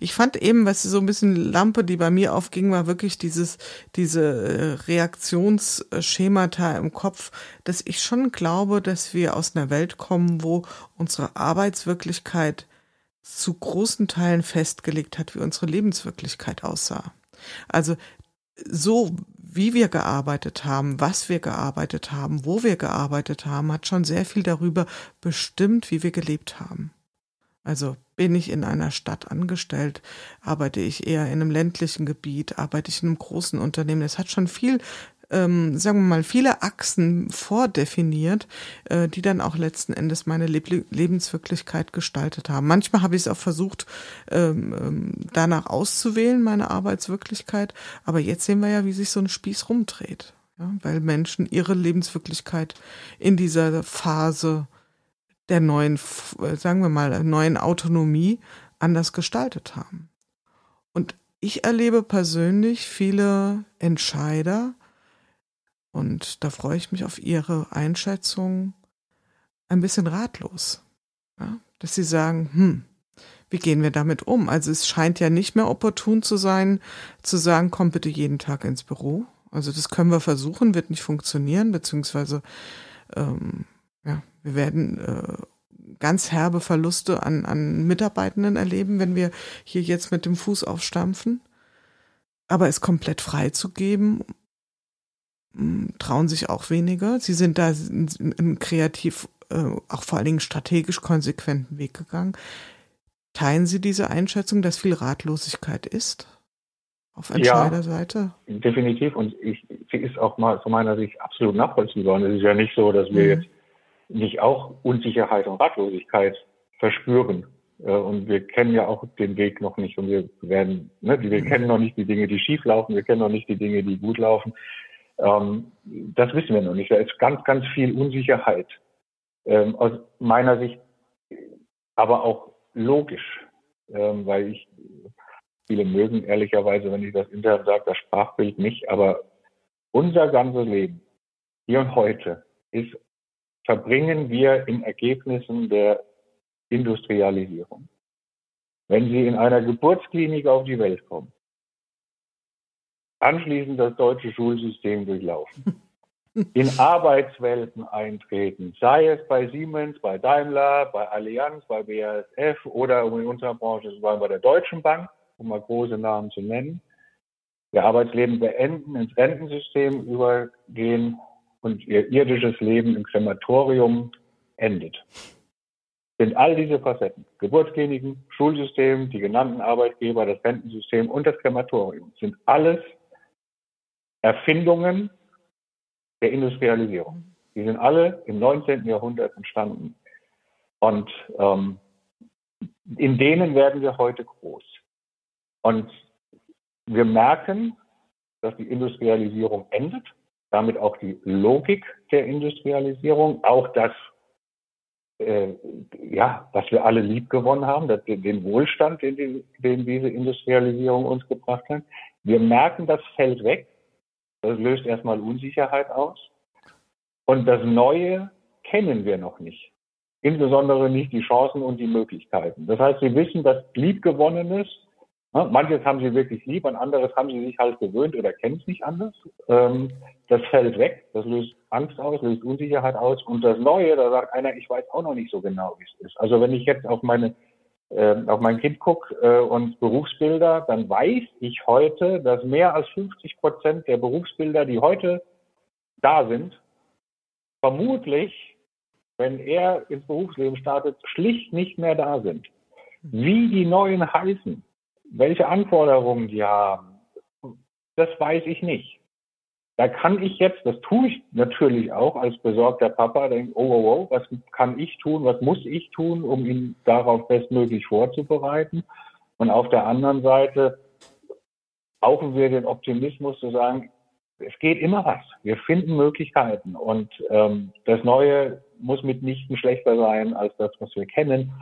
Ich fand eben, was so ein bisschen Lampe, die bei mir aufging, war wirklich dieses, diese äh, Reaktionsschemata im Kopf, dass ich schon glaube, dass wir aus einer Welt kommen, wo unsere Arbeitswirklichkeit zu großen Teilen festgelegt hat, wie unsere Lebenswirklichkeit aussah. Also so wie wir gearbeitet haben, was wir gearbeitet haben, wo wir gearbeitet haben, hat schon sehr viel darüber bestimmt, wie wir gelebt haben. Also bin ich in einer Stadt angestellt, arbeite ich eher in einem ländlichen Gebiet, arbeite ich in einem großen Unternehmen. Es hat schon viel, ähm, sagen wir mal, viele Achsen vordefiniert, äh, die dann auch letzten Endes meine Leb Lebenswirklichkeit gestaltet haben. Manchmal habe ich es auch versucht, ähm, ähm, danach auszuwählen, meine Arbeitswirklichkeit. Aber jetzt sehen wir ja, wie sich so ein Spieß rumdreht. Ja, weil Menschen ihre Lebenswirklichkeit in dieser Phase der neuen, äh, sagen wir mal, neuen Autonomie anders gestaltet haben. Und ich erlebe persönlich viele Entscheider, und da freue ich mich auf Ihre Einschätzung, ein bisschen ratlos. Ja? Dass sie sagen, hm, wie gehen wir damit um? Also es scheint ja nicht mehr opportun zu sein, zu sagen, komm bitte jeden Tag ins Büro. Also das können wir versuchen, wird nicht funktionieren, beziehungsweise ähm, wir werden äh, ganz herbe Verluste an, an Mitarbeitenden erleben, wenn wir hier jetzt mit dem Fuß aufstampfen. Aber es komplett freizugeben, hm, trauen sich auch weniger. Sie sind da im kreativ, äh, auch vor allen Dingen strategisch konsequenten Weg gegangen. Teilen Sie diese Einschätzung, dass viel Ratlosigkeit ist? Auf Entscheiderseite? Ja, definitiv. Und ich, sie ist auch mal von meiner Sicht absolut nachvollziehbar. Und es ist ja nicht so, dass wir mhm. jetzt nicht auch Unsicherheit und Ratlosigkeit verspüren. Äh, und wir kennen ja auch den Weg noch nicht und wir werden, ne, wir mhm. kennen noch nicht die Dinge, die schief laufen, wir kennen noch nicht die Dinge, die gut laufen. Ähm, das wissen wir noch nicht. Da ist ganz, ganz viel Unsicherheit. Ähm, aus meiner Sicht aber auch logisch, ähm, weil ich, viele mögen ehrlicherweise, wenn ich das intern sage, das Sprachbild nicht, aber unser ganzes Leben, hier und heute, ist, verbringen wir in Ergebnissen der Industrialisierung. Wenn Sie in einer Geburtsklinik auf die Welt kommen, anschließend das deutsche Schulsystem durchlaufen, [LAUGHS] in Arbeitswelten eintreten, sei es bei Siemens, bei Daimler, bei Allianz, bei BASF oder in unserer Branche bei der Deutschen Bank, um mal große Namen zu nennen, ihr Arbeitsleben beenden, ins Rentensystem übergehen und ihr irdisches Leben im Krematorium endet sind all diese Facetten, Geburtskliniken, Schulsystem, die genannten Arbeitgeber, das Rentensystem und das Krematorium, sind alles Erfindungen der Industrialisierung. Die sind alle im 19. Jahrhundert entstanden. Und ähm, in denen werden wir heute groß. Und wir merken, dass die Industrialisierung endet, damit auch die Logik der Industrialisierung, auch das äh, ja, was wir alle lieb gewonnen haben, dass, den Wohlstand, den, den diese Industrialisierung uns gebracht hat. Wir merken, das fällt weg. Das löst erstmal Unsicherheit aus. Und das Neue kennen wir noch nicht. Insbesondere nicht die Chancen und die Möglichkeiten. Das heißt, wir wissen, dass Liebgewonnenes Manches haben sie wirklich lieb, an anderes haben sie sich halt gewöhnt oder kennen es nicht anders. Ähm, das fällt weg, das löst Angst aus, löst Unsicherheit aus. Und das Neue, da sagt einer, ich weiß auch noch nicht so genau, wie es ist. Also wenn ich jetzt auf meine äh, auf mein Kind gucke äh, und Berufsbilder, dann weiß ich heute, dass mehr als 50 Prozent der Berufsbilder, die heute da sind, vermutlich, wenn er ins Berufsleben startet, schlicht nicht mehr da sind. Wie die neuen heißen, welche Anforderungen die haben, das weiß ich nicht. Da kann ich jetzt, das tue ich natürlich auch als besorgter Papa, denke, oh, oh, oh, was kann ich tun, was muss ich tun, um ihn darauf bestmöglich vorzubereiten. Und auf der anderen Seite brauchen wir den Optimismus zu sagen, es geht immer was. Wir finden Möglichkeiten und ähm, das Neue muss mitnichten schlechter sein als das, was wir kennen.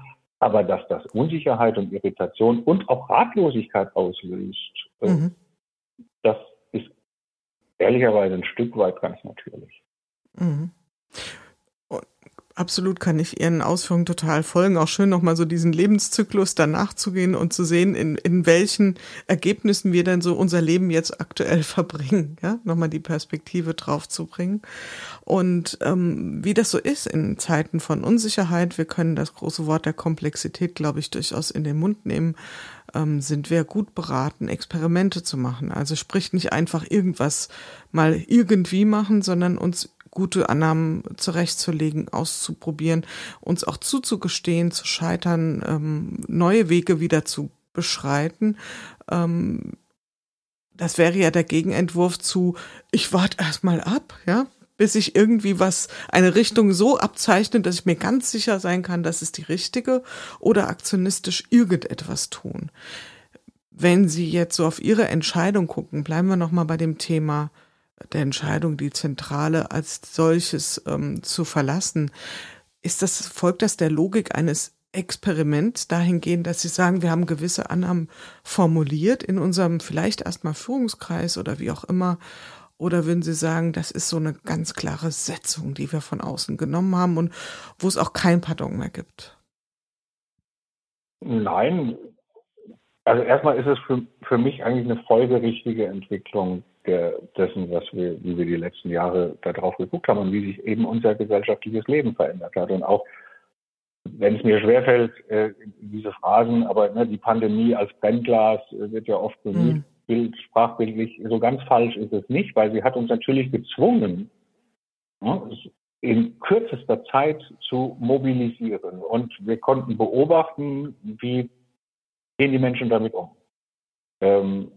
Aber dass das Unsicherheit und Irritation und auch Ratlosigkeit auslöst, äh, mhm. das ist ehrlicherweise ein Stück weit ganz natürlich. Mhm. Absolut kann ich Ihren Ausführungen total folgen. Auch schön nochmal so diesen Lebenszyklus danach zu gehen und zu sehen, in, in welchen Ergebnissen wir denn so unser Leben jetzt aktuell [LAUGHS] verbringen. Ja, nochmal die Perspektive drauf zu bringen. Und ähm, wie das so ist in Zeiten von Unsicherheit, wir können das große Wort der Komplexität, glaube ich, durchaus in den Mund nehmen, ähm, sind wir gut beraten, Experimente zu machen. Also sprich nicht einfach irgendwas mal irgendwie machen, sondern uns gute Annahmen zurechtzulegen, auszuprobieren, uns auch zuzugestehen, zu scheitern, ähm, neue Wege wieder zu beschreiten. Ähm, das wäre ja der Gegenentwurf zu, ich warte erstmal ab, ja, bis sich irgendwie was, eine Richtung so abzeichnet, dass ich mir ganz sicher sein kann, das ist die richtige oder aktionistisch irgendetwas tun. Wenn Sie jetzt so auf Ihre Entscheidung gucken, bleiben wir nochmal bei dem Thema der Entscheidung, die Zentrale als solches ähm, zu verlassen. Ist das, folgt das der Logik eines Experiments dahingehend, dass Sie sagen, wir haben gewisse Annahmen formuliert in unserem vielleicht erstmal Führungskreis oder wie auch immer? Oder würden Sie sagen, das ist so eine ganz klare Setzung, die wir von außen genommen haben und wo es auch kein Pardon mehr gibt? Nein, also erstmal ist es für, für mich eigentlich eine folgerichtige Entwicklung der, dessen, was wir, wie wir die letzten Jahre darauf geguckt haben und wie sich eben unser gesellschaftliches Leben verändert hat. Und auch wenn es mir schwerfällt, äh, diese Phrasen, aber ne, die Pandemie als Brennglas äh, wird ja oft bemüht, mhm. Bild, sprachbildlich, so ganz falsch ist es nicht, weil sie hat uns natürlich gezwungen, ne, in kürzester Zeit zu mobilisieren. Und wir konnten beobachten, wie gehen die Menschen damit um. Ähm,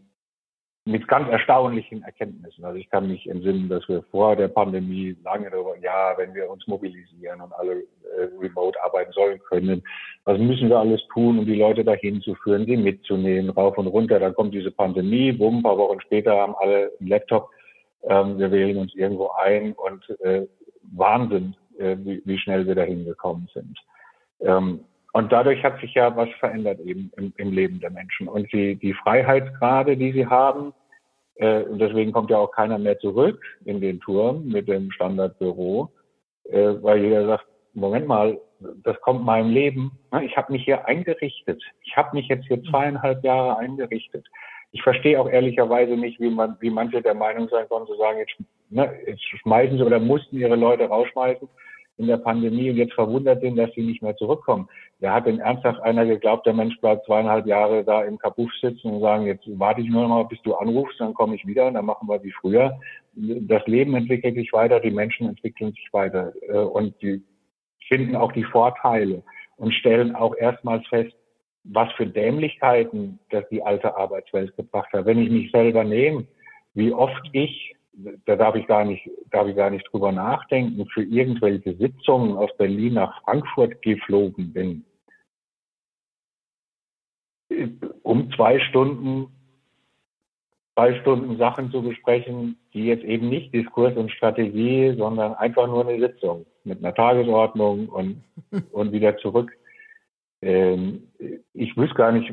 mit ganz erstaunlichen Erkenntnissen. Also ich kann mich entsinnen, dass wir vor der Pandemie lange darüber, ja, wenn wir uns mobilisieren und alle äh, remote arbeiten sollen können, was müssen wir alles tun, um die Leute dahin zu führen, sie mitzunehmen, rauf und runter. Dann kommt diese Pandemie, bumm, ein paar Wochen später haben alle einen Laptop, ähm, wir wählen uns irgendwo ein und äh, Wahnsinn, äh, wie, wie, schnell wir dahin gekommen sind. Ähm, und dadurch hat sich ja was verändert eben im, im Leben der Menschen. Und die, die Freiheitsgrade, die sie haben, äh, und deswegen kommt ja auch keiner mehr zurück in den Turm mit dem Standardbüro, äh, weil jeder sagt, Moment mal, das kommt meinem Leben. Ich habe mich hier eingerichtet. Ich habe mich jetzt hier zweieinhalb Jahre eingerichtet. Ich verstehe auch ehrlicherweise nicht, wie man, wie manche der Meinung sein konnten, zu sagen, jetzt, ne, jetzt schmeißen sie oder mussten ihre Leute rausschmeißen in der Pandemie und jetzt verwundert sind, dass sie nicht mehr zurückkommen. Wer hat denn ernsthaft einer geglaubt, der Mensch bleibt zweieinhalb Jahre da im Kapuff sitzen und sagen, jetzt warte ich nur noch mal, bis du anrufst, dann komme ich wieder und dann machen wir wie früher. Das Leben entwickelt sich weiter, die Menschen entwickeln sich weiter äh, und die finden auch die Vorteile und stellen auch erstmals fest, was für Dämlichkeiten das die alte Arbeitswelt gebracht hat. Wenn ich mich selber nehme, wie oft ich da darf ich gar nicht, darf ich gar nicht drüber nachdenken, für irgendwelche Sitzungen aus Berlin nach Frankfurt geflogen bin, um zwei Stunden, zwei Stunden Sachen zu besprechen, die jetzt eben nicht Diskurs und Strategie, sondern einfach nur eine Sitzung mit einer Tagesordnung und, [LAUGHS] und wieder zurück. Ähm, ich wüsste gar nicht,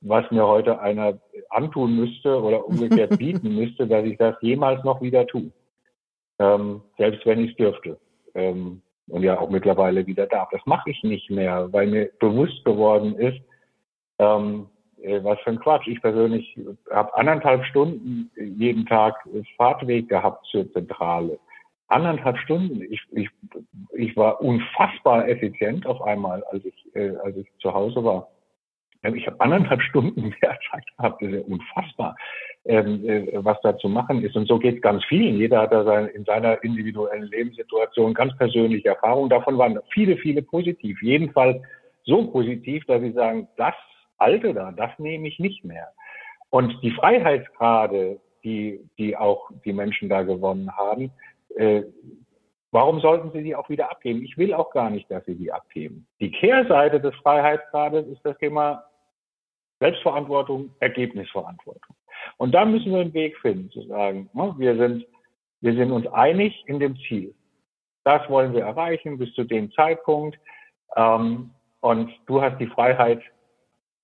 was mir heute einer antun müsste oder [LAUGHS] umgekehrt bieten müsste, dass ich das jemals noch wieder tue. Ähm, selbst wenn ich es dürfte. Ähm, und ja auch mittlerweile wieder darf. Das mache ich nicht mehr, weil mir bewusst geworden ist, ähm, äh, was für ein Quatsch. Ich persönlich habe anderthalb Stunden jeden Tag Fahrtweg gehabt zur Zentrale. Anderthalb Stunden. Ich, ich, ich war unfassbar effizient auf einmal, als ich, äh, als ich zu Hause war. Ich habe anderthalb Stunden [LAUGHS] mehr Zeit gehabt, das ist ja unfassbar, ähm, äh, was da zu machen ist. Und so geht ganz vielen. Jeder hat da sein, in seiner individuellen Lebenssituation ganz persönliche Erfahrungen. Davon waren viele, viele positiv. Jedenfalls so positiv, dass sie sagen, das Alte da, das nehme ich nicht mehr. Und die Freiheitsgrade, die, die auch die Menschen da gewonnen haben, äh, Warum sollten sie die auch wieder abgeben? Ich will auch gar nicht, dass sie die abgeben. Die Kehrseite des Freiheitsgrades ist das Thema Selbstverantwortung, Ergebnisverantwortung. Und da müssen wir einen Weg finden, zu sagen, ne, wir sind, wir sind uns einig in dem Ziel. Das wollen wir erreichen bis zu dem Zeitpunkt. Ähm, und du hast die Freiheit,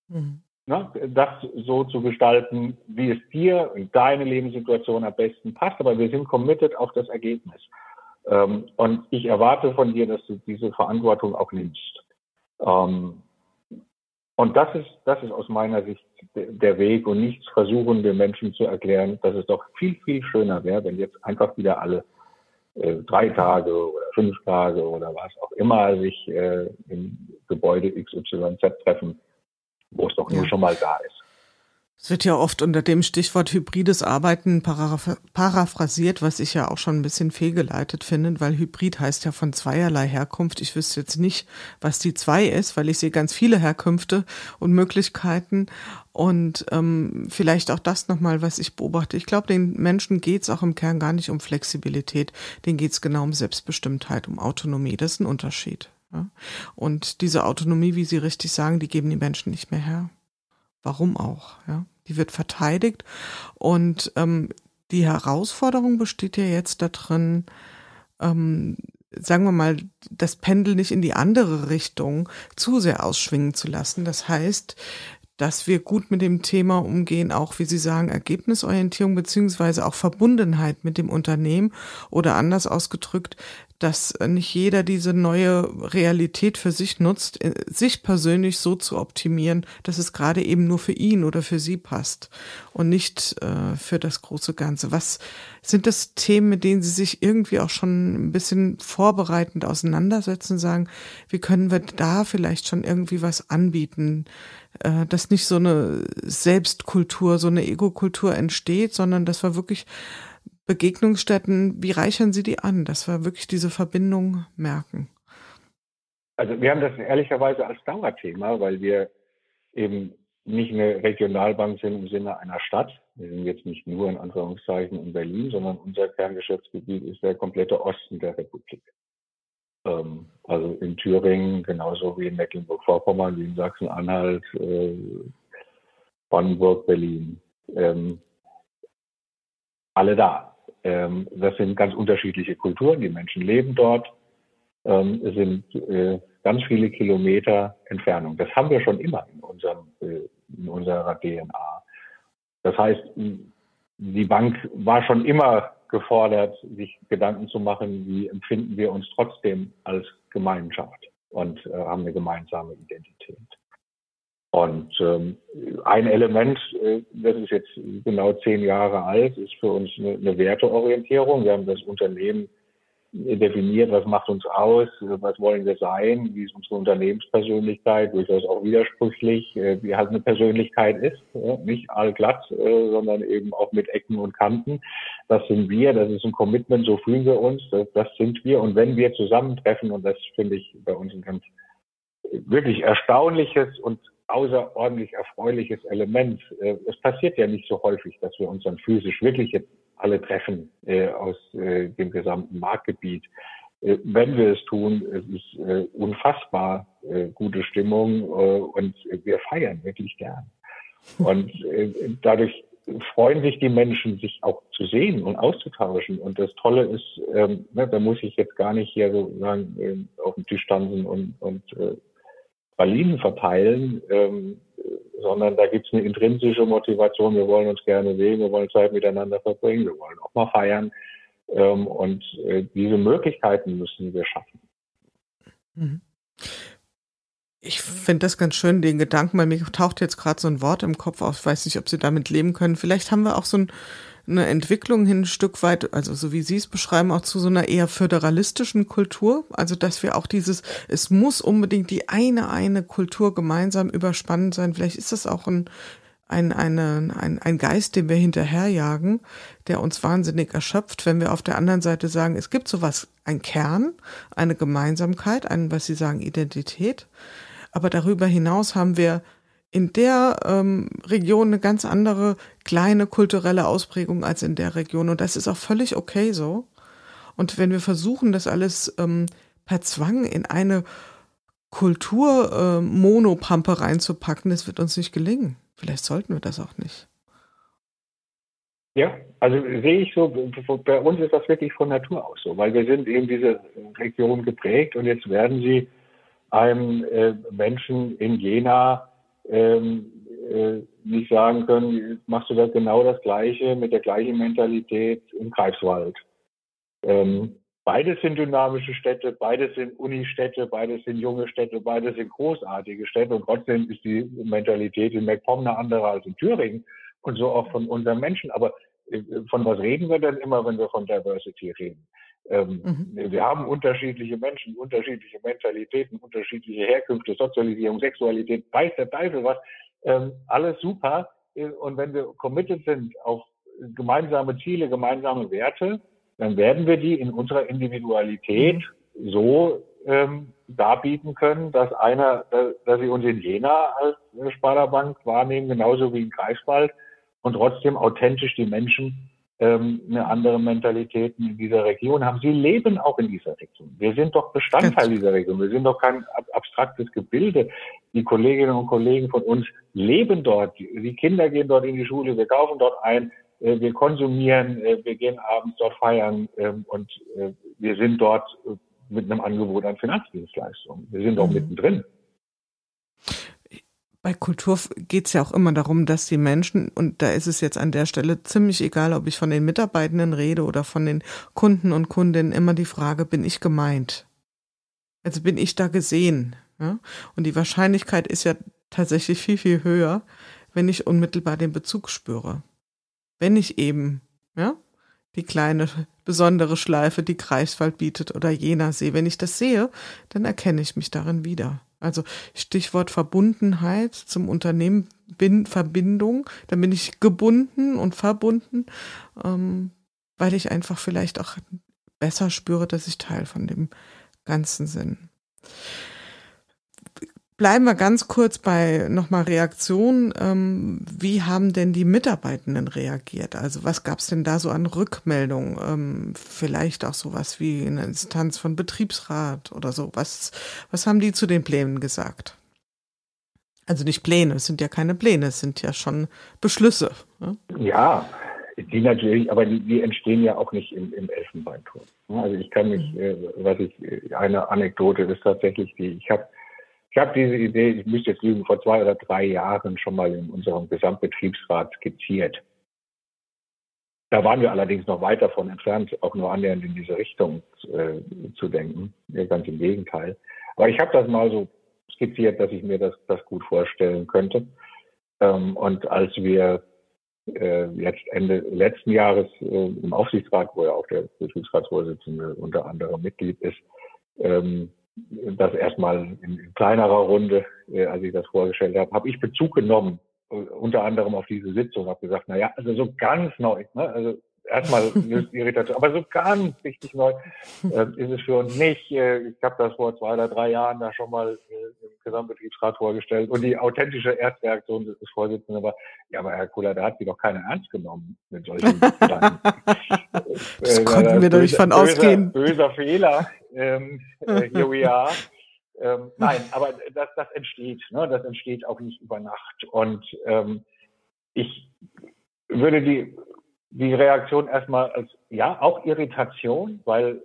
mhm. ne, das so zu gestalten, wie es dir und deine Lebenssituation am besten passt. Aber wir sind committed auf das Ergebnis. Ähm, und ich erwarte von dir, dass du diese Verantwortung auch nimmst. Ähm, und das ist, das ist aus meiner Sicht der Weg und nichts versuchen, den Menschen zu erklären, dass es doch viel, viel schöner wäre, wenn jetzt einfach wieder alle äh, drei Tage oder fünf Tage oder was auch immer sich äh, im Gebäude XYZ treffen, wo es doch ja. nur schon mal da ist. Es wird ja oft unter dem Stichwort hybrides Arbeiten paraphrasiert, was ich ja auch schon ein bisschen fehlgeleitet finde, weil Hybrid heißt ja von zweierlei Herkunft. Ich wüsste jetzt nicht, was die zwei ist, weil ich sehe ganz viele Herkünfte und Möglichkeiten. Und ähm, vielleicht auch das nochmal, was ich beobachte. Ich glaube, den Menschen geht's auch im Kern gar nicht um Flexibilität, denen geht's genau um Selbstbestimmtheit, um Autonomie. Das ist ein Unterschied. Ja? Und diese Autonomie, wie Sie richtig sagen, die geben die Menschen nicht mehr her. Warum auch? Ja, die wird verteidigt und ähm, die Herausforderung besteht ja jetzt darin, ähm, sagen wir mal, das Pendel nicht in die andere Richtung zu sehr ausschwingen zu lassen. Das heißt, dass wir gut mit dem Thema umgehen, auch wie Sie sagen, Ergebnisorientierung beziehungsweise auch Verbundenheit mit dem Unternehmen oder anders ausgedrückt, dass nicht jeder diese neue Realität für sich nutzt, äh, sich persönlich so zu optimieren, dass es gerade eben nur für ihn oder für sie passt und nicht äh, für das große Ganze. Was sind das Themen, mit denen Sie sich irgendwie auch schon ein bisschen vorbereitend auseinandersetzen, sagen, wie können wir da vielleicht schon irgendwie was anbieten, äh, dass nicht so eine Selbstkultur, so eine Ego-Kultur entsteht, sondern dass wir wirklich Begegnungsstätten, wie reichern Sie die an, dass wir wirklich diese Verbindung merken? Also wir haben das ehrlicherweise als Dauerthema, weil wir eben nicht eine Regionalbank sind im Sinne einer Stadt. Wir sind jetzt nicht nur in Anführungszeichen in Berlin, sondern unser Kerngeschäftsgebiet ist der komplette Osten der Republik. Ähm, also in Thüringen genauso wie in Mecklenburg-Vorpommern, wie in Sachsen-Anhalt, äh, Brandenburg, Berlin. Ähm, alle da. Ähm, das sind ganz unterschiedliche Kulturen. Die Menschen leben dort. Ähm, es sind äh, ganz viele Kilometer Entfernung. Das haben wir schon immer in, unserem, äh, in unserer DNA. Das heißt, die Bank war schon immer gefordert, sich Gedanken zu machen, wie empfinden wir uns trotzdem als Gemeinschaft und äh, haben eine gemeinsame Identität. Und ähm, ein Element, äh, das ist jetzt genau zehn Jahre alt, ist für uns eine, eine Werteorientierung. Wir haben das Unternehmen definiert, was macht uns aus, was wollen wir sein, wie ist unsere Unternehmenspersönlichkeit, durchaus auch widersprüchlich, äh, wie halt eine Persönlichkeit ist, nicht allglatt, äh, sondern eben auch mit Ecken und Kanten. Das sind wir, das ist ein Commitment, so fühlen wir uns, das, das sind wir. Und wenn wir zusammentreffen, und das finde ich bei uns ein ganz wirklich erstaunliches und außerordentlich erfreuliches Element. Äh, es passiert ja nicht so häufig, dass wir uns dann physisch wirklich jetzt alle treffen äh, aus äh, dem gesamten Marktgebiet. Äh, wenn wir es tun, es ist äh, unfassbar äh, gute Stimmung und wir feiern wirklich gern. Und dadurch freuen sich die Menschen, sich auch zu sehen und auszutauschen. Und das Tolle ist, ähm, ne, da muss ich jetzt gar nicht hier sozusagen auf dem Tisch tanzen und, und Pralinen verteilen, ähm, sondern da gibt es eine intrinsische Motivation. Wir wollen uns gerne sehen, wir wollen Zeit miteinander verbringen, wir wollen auch mal feiern. Ähm, und äh, diese Möglichkeiten müssen wir schaffen. Mhm. Ich finde das ganz schön, den Gedanken, weil mir taucht jetzt gerade so ein Wort im Kopf auf. Ich weiß nicht, ob Sie damit leben können. Vielleicht haben wir auch so ein eine Entwicklung hin ein Stück weit, also so wie Sie es beschreiben, auch zu so einer eher föderalistischen Kultur. Also dass wir auch dieses, es muss unbedingt die eine, eine Kultur gemeinsam überspannend sein. Vielleicht ist das auch ein, ein, eine, ein, ein Geist, den wir hinterherjagen, der uns wahnsinnig erschöpft, wenn wir auf der anderen Seite sagen, es gibt sowas, ein Kern, eine Gemeinsamkeit, ein, was Sie sagen, Identität. Aber darüber hinaus haben wir in der ähm, Region eine ganz andere kleine kulturelle Ausprägung als in der Region. Und das ist auch völlig okay so. Und wenn wir versuchen, das alles ähm, per Zwang in eine Kulturmonopampe äh, reinzupacken, das wird uns nicht gelingen. Vielleicht sollten wir das auch nicht. Ja, also sehe ich so, bei uns ist das wirklich von Natur aus so, weil wir sind eben diese Region geprägt und jetzt werden sie einem äh, Menschen in Jena ähm, äh, nicht sagen können, machst du das genau das Gleiche mit der gleichen Mentalität im Greifswald. Ähm, beides sind dynamische Städte, beides sind Unistädte, beides sind junge Städte, beides sind großartige Städte und trotzdem ist die Mentalität in MacPom eine andere als in Thüringen und so auch von unseren Menschen. Aber äh, von was reden wir denn immer, wenn wir von Diversity reden? Ähm, mhm. Wir haben unterschiedliche Menschen, unterschiedliche Mentalitäten, unterschiedliche Herkünfte, Sozialisierung, Sexualität, weiß der Teufel was. Ähm, alles super. Und wenn wir committed sind auf gemeinsame Ziele, gemeinsame Werte, dann werden wir die in unserer Individualität mhm. so ähm, darbieten können, dass einer, dass sie uns in Jena als Sparda-Bank wahrnehmen, genauso wie in Greifswald und trotzdem authentisch die Menschen ähm, eine andere Mentalität in dieser Region haben. Sie leben auch in dieser Region. Wir sind doch Bestandteil dieser Region. Wir sind doch kein abstraktes Gebilde. Die Kolleginnen und Kollegen von uns leben dort. Die Kinder gehen dort in die Schule. Wir kaufen dort ein. Äh, wir konsumieren. Äh, wir gehen abends dort feiern. Ähm, und äh, wir sind dort mit einem Angebot an Finanzdienstleistungen. Wir sind auch mhm. mittendrin bei Kultur geht es ja auch immer darum, dass die Menschen, und da ist es jetzt an der Stelle ziemlich egal, ob ich von den Mitarbeitenden rede oder von den Kunden und Kundinnen, immer die Frage, bin ich gemeint? Also bin ich da gesehen? Ja? Und die Wahrscheinlichkeit ist ja tatsächlich viel, viel höher, wenn ich unmittelbar den Bezug spüre. Wenn ich eben, ja, die kleine besondere Schleife, die Greifswald bietet oder Jena sehe. Wenn ich das sehe, dann erkenne ich mich darin wieder. Also Stichwort Verbundenheit zum Unternehmen, bin Verbindung, dann bin ich gebunden und verbunden, ähm, weil ich einfach vielleicht auch besser spüre, dass ich Teil von dem Ganzen bin. Bleiben wir ganz kurz bei nochmal Reaktionen. Ähm, wie haben denn die Mitarbeitenden reagiert? Also was gab es denn da so an Rückmeldungen? Ähm, vielleicht auch sowas wie eine Instanz von Betriebsrat oder so. Was, was haben die zu den Plänen gesagt? Also nicht Pläne, es sind ja keine Pläne, es sind ja schon Beschlüsse. Ne? Ja, die natürlich, aber die, die entstehen ja auch nicht im, im Elfenbeinturm. Also ich kann mich, äh, was ich, eine Anekdote ist tatsächlich die, ich habe ich habe diese Idee, ich müsste jetzt lügen, vor zwei oder drei Jahren schon mal in unserem Gesamtbetriebsrat skizziert. Da waren wir allerdings noch weit davon entfernt, auch nur annähernd in diese Richtung äh, zu denken. Ganz im Gegenteil. Aber ich habe das mal so skizziert, dass ich mir das, das gut vorstellen könnte. Ähm, und als wir äh, jetzt Ende letzten Jahres äh, im Aufsichtsrat, wo ja auch der Betriebsratsvorsitzende unter anderem Mitglied ist, ähm, das erstmal in, in kleinerer Runde, äh, als ich das vorgestellt habe, habe ich Bezug genommen, äh, unter anderem auf diese Sitzung, habe gesagt, na ja, also so ganz neu, ne? also erstmal Irritation, aber so ganz richtig neu äh, ist es für uns nicht. Äh, ich habe das vor zwei oder drei Jahren da schon mal äh, im Gesamtbetriebsrat vorgestellt und die authentische Erstreaktion des Vorsitzenden war, ja, aber Herr Kuller, da hat sie doch keiner ernst genommen mit solchen Gedanken. [LAUGHS] das konnten wir doch nicht von ausgehen. Böser Fehler ähm, äh, here we are. Ähm, nein, aber das, das entsteht, ne? das entsteht auch nicht über Nacht. Und ähm, ich würde die, die Reaktion erstmal als, ja, auch Irritation, weil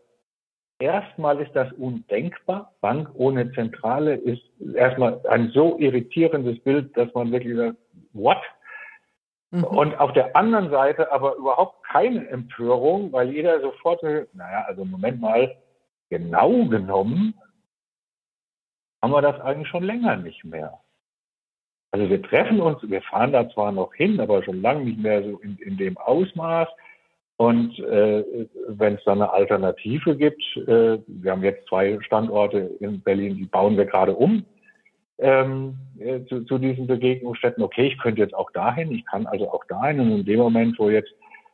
erstmal ist das undenkbar. Bank ohne Zentrale ist erstmal ein so irritierendes Bild, dass man wirklich sagt, what? Mhm. Und auf der anderen Seite aber überhaupt keine Empörung, weil jeder sofort, naja, also Moment mal, genau genommen haben wir das eigentlich schon länger nicht mehr. Also wir treffen uns, wir fahren da zwar noch hin, aber schon lange nicht mehr so in, in dem Ausmaß. Und äh, wenn es dann eine Alternative gibt, äh, wir haben jetzt zwei Standorte in Berlin, die bauen wir gerade um ähm, äh, zu, zu diesen Begegnungsstätten. Okay, ich könnte jetzt auch dahin, ich kann also auch dahin. Und in dem Moment, wo jetzt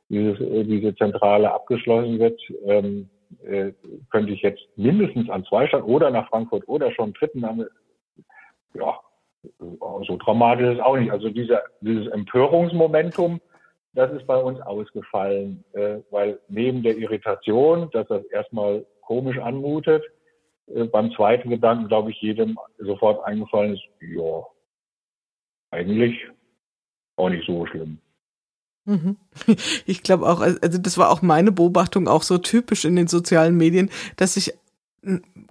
dieses, äh, diese Zentrale abgeschlossen wird, ähm, äh, könnte ich jetzt mindestens an zwei Standorten oder nach Frankfurt oder schon dritten Name, ja, so dramatisch ist es auch nicht. Also dieser, dieses Empörungsmomentum, das ist bei uns ausgefallen, äh, weil neben der Irritation, dass das erstmal komisch anmutet, äh, beim zweiten Gedanken, glaube ich, jedem sofort eingefallen ist, ja, eigentlich auch nicht so schlimm. Mhm. [LAUGHS] Ich glaube auch, also das war auch meine Beobachtung, auch so typisch in den sozialen Medien, dass sich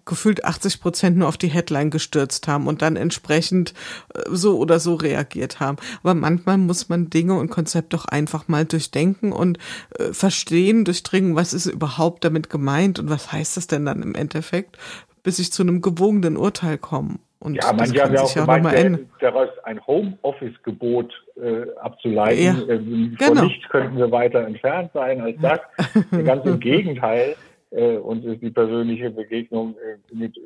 gefühlt 80 Prozent nur auf die Headline gestürzt haben und dann entsprechend äh, so oder so reagiert haben. Aber manchmal muss man Dinge und Konzepte doch einfach mal durchdenken und äh, verstehen, durchdringen, was ist überhaupt damit gemeint und was heißt das denn dann im Endeffekt, bis ich zu einem gewogenen Urteil komme. Und ja, manche haben ja auch gemeint, der, daraus ein Homeoffice-Gebot äh, abzuleiten. Ja, äh, von genau. nichts könnten wir weiter entfernt sein als das. [LAUGHS] Ganz im Gegenteil. Äh, uns ist die persönliche Begegnung äh, mit,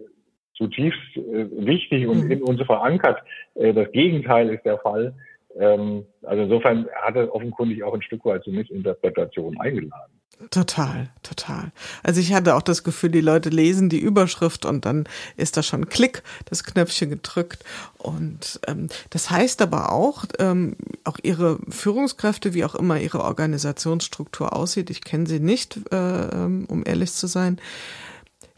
zutiefst äh, wichtig und mhm. in uns verankert. Äh, das Gegenteil ist der Fall. Ähm, also insofern hat er offenkundig auch ein Stück weit zu Missinterpretation eingeladen. Total, total. Also ich hatte auch das Gefühl, die Leute lesen die Überschrift und dann ist da schon Klick, das Knöpfchen gedrückt. Und ähm, das heißt aber auch, ähm, auch ihre Führungskräfte, wie auch immer ihre Organisationsstruktur aussieht, ich kenne sie nicht, äh, um ehrlich zu sein,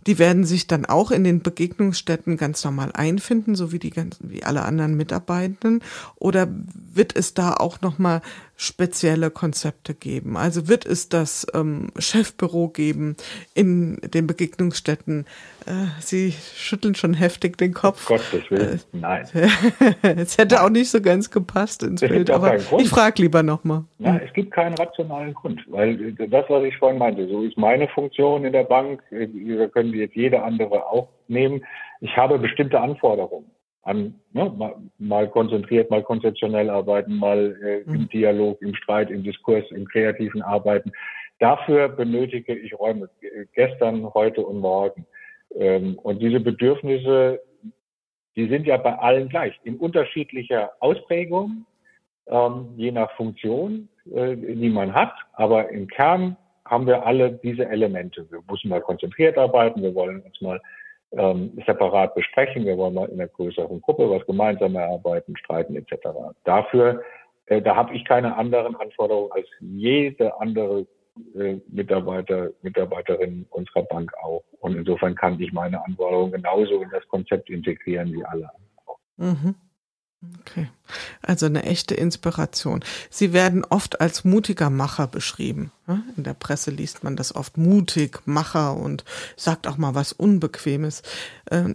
die werden sich dann auch in den Begegnungsstätten ganz normal einfinden, so wie die ganzen, wie alle anderen Mitarbeitenden? Oder wird es da auch nochmal spezielle Konzepte geben? Also wird es das ähm, Chefbüro geben in den Begegnungsstätten? Äh, Sie schütteln schon heftig den Kopf. Gottes Willen, äh, nein. [LAUGHS] es hätte nein. auch nicht so ganz gepasst ins Bild, aber ich frage lieber nochmal. Ja, es gibt keinen rationalen Grund, weil das, was ich vorhin meinte, so ist meine Funktion in der Bank, äh, da können jetzt jede andere auch nehmen. Ich habe bestimmte Anforderungen an ne, mal, mal konzentriert, mal konzeptionell arbeiten, mal äh, im mhm. Dialog, im Streit, im Diskurs, im kreativen Arbeiten. Dafür benötige ich Räume gestern, heute und morgen. Ähm, und diese Bedürfnisse, die sind ja bei allen gleich, in unterschiedlicher Ausprägung, ähm, je nach Funktion, äh, die man hat. Aber im Kern haben wir alle diese Elemente. Wir müssen mal konzentriert arbeiten, wir wollen uns mal ähm, separat besprechen, wir wollen mal in einer größeren Gruppe was gemeinsam erarbeiten, streiten etc. Dafür, äh, da habe ich keine anderen Anforderungen als jede andere äh, Mitarbeiter, Mitarbeiterin unserer Bank auch. Und insofern kann ich meine Anforderungen genauso in das Konzept integrieren wie alle. Mhm. Okay. Also eine echte Inspiration. Sie werden oft als mutiger Macher beschrieben. In der Presse liest man das oft mutig, Macher und sagt auch mal was Unbequemes. Äh,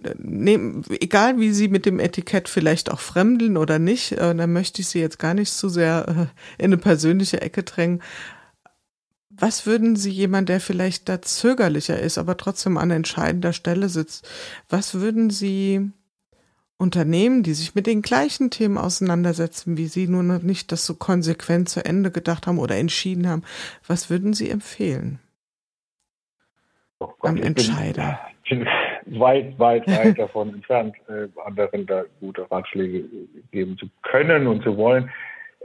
egal wie Sie mit dem Etikett vielleicht auch fremdeln oder nicht, äh, da möchte ich Sie jetzt gar nicht zu sehr äh, in eine persönliche Ecke drängen. Was würden Sie jemand, der vielleicht da zögerlicher ist, aber trotzdem an entscheidender Stelle sitzt, was würden Sie Unternehmen, die sich mit den gleichen Themen auseinandersetzen wie Sie, nur noch nicht das so konsequent zu Ende gedacht haben oder entschieden haben, was würden Sie empfehlen? Oh Gott, Am Entscheider. Bin, bin weit, weit, weit [LAUGHS] davon entfernt, äh, anderen da gute Ratschläge geben zu können und zu wollen.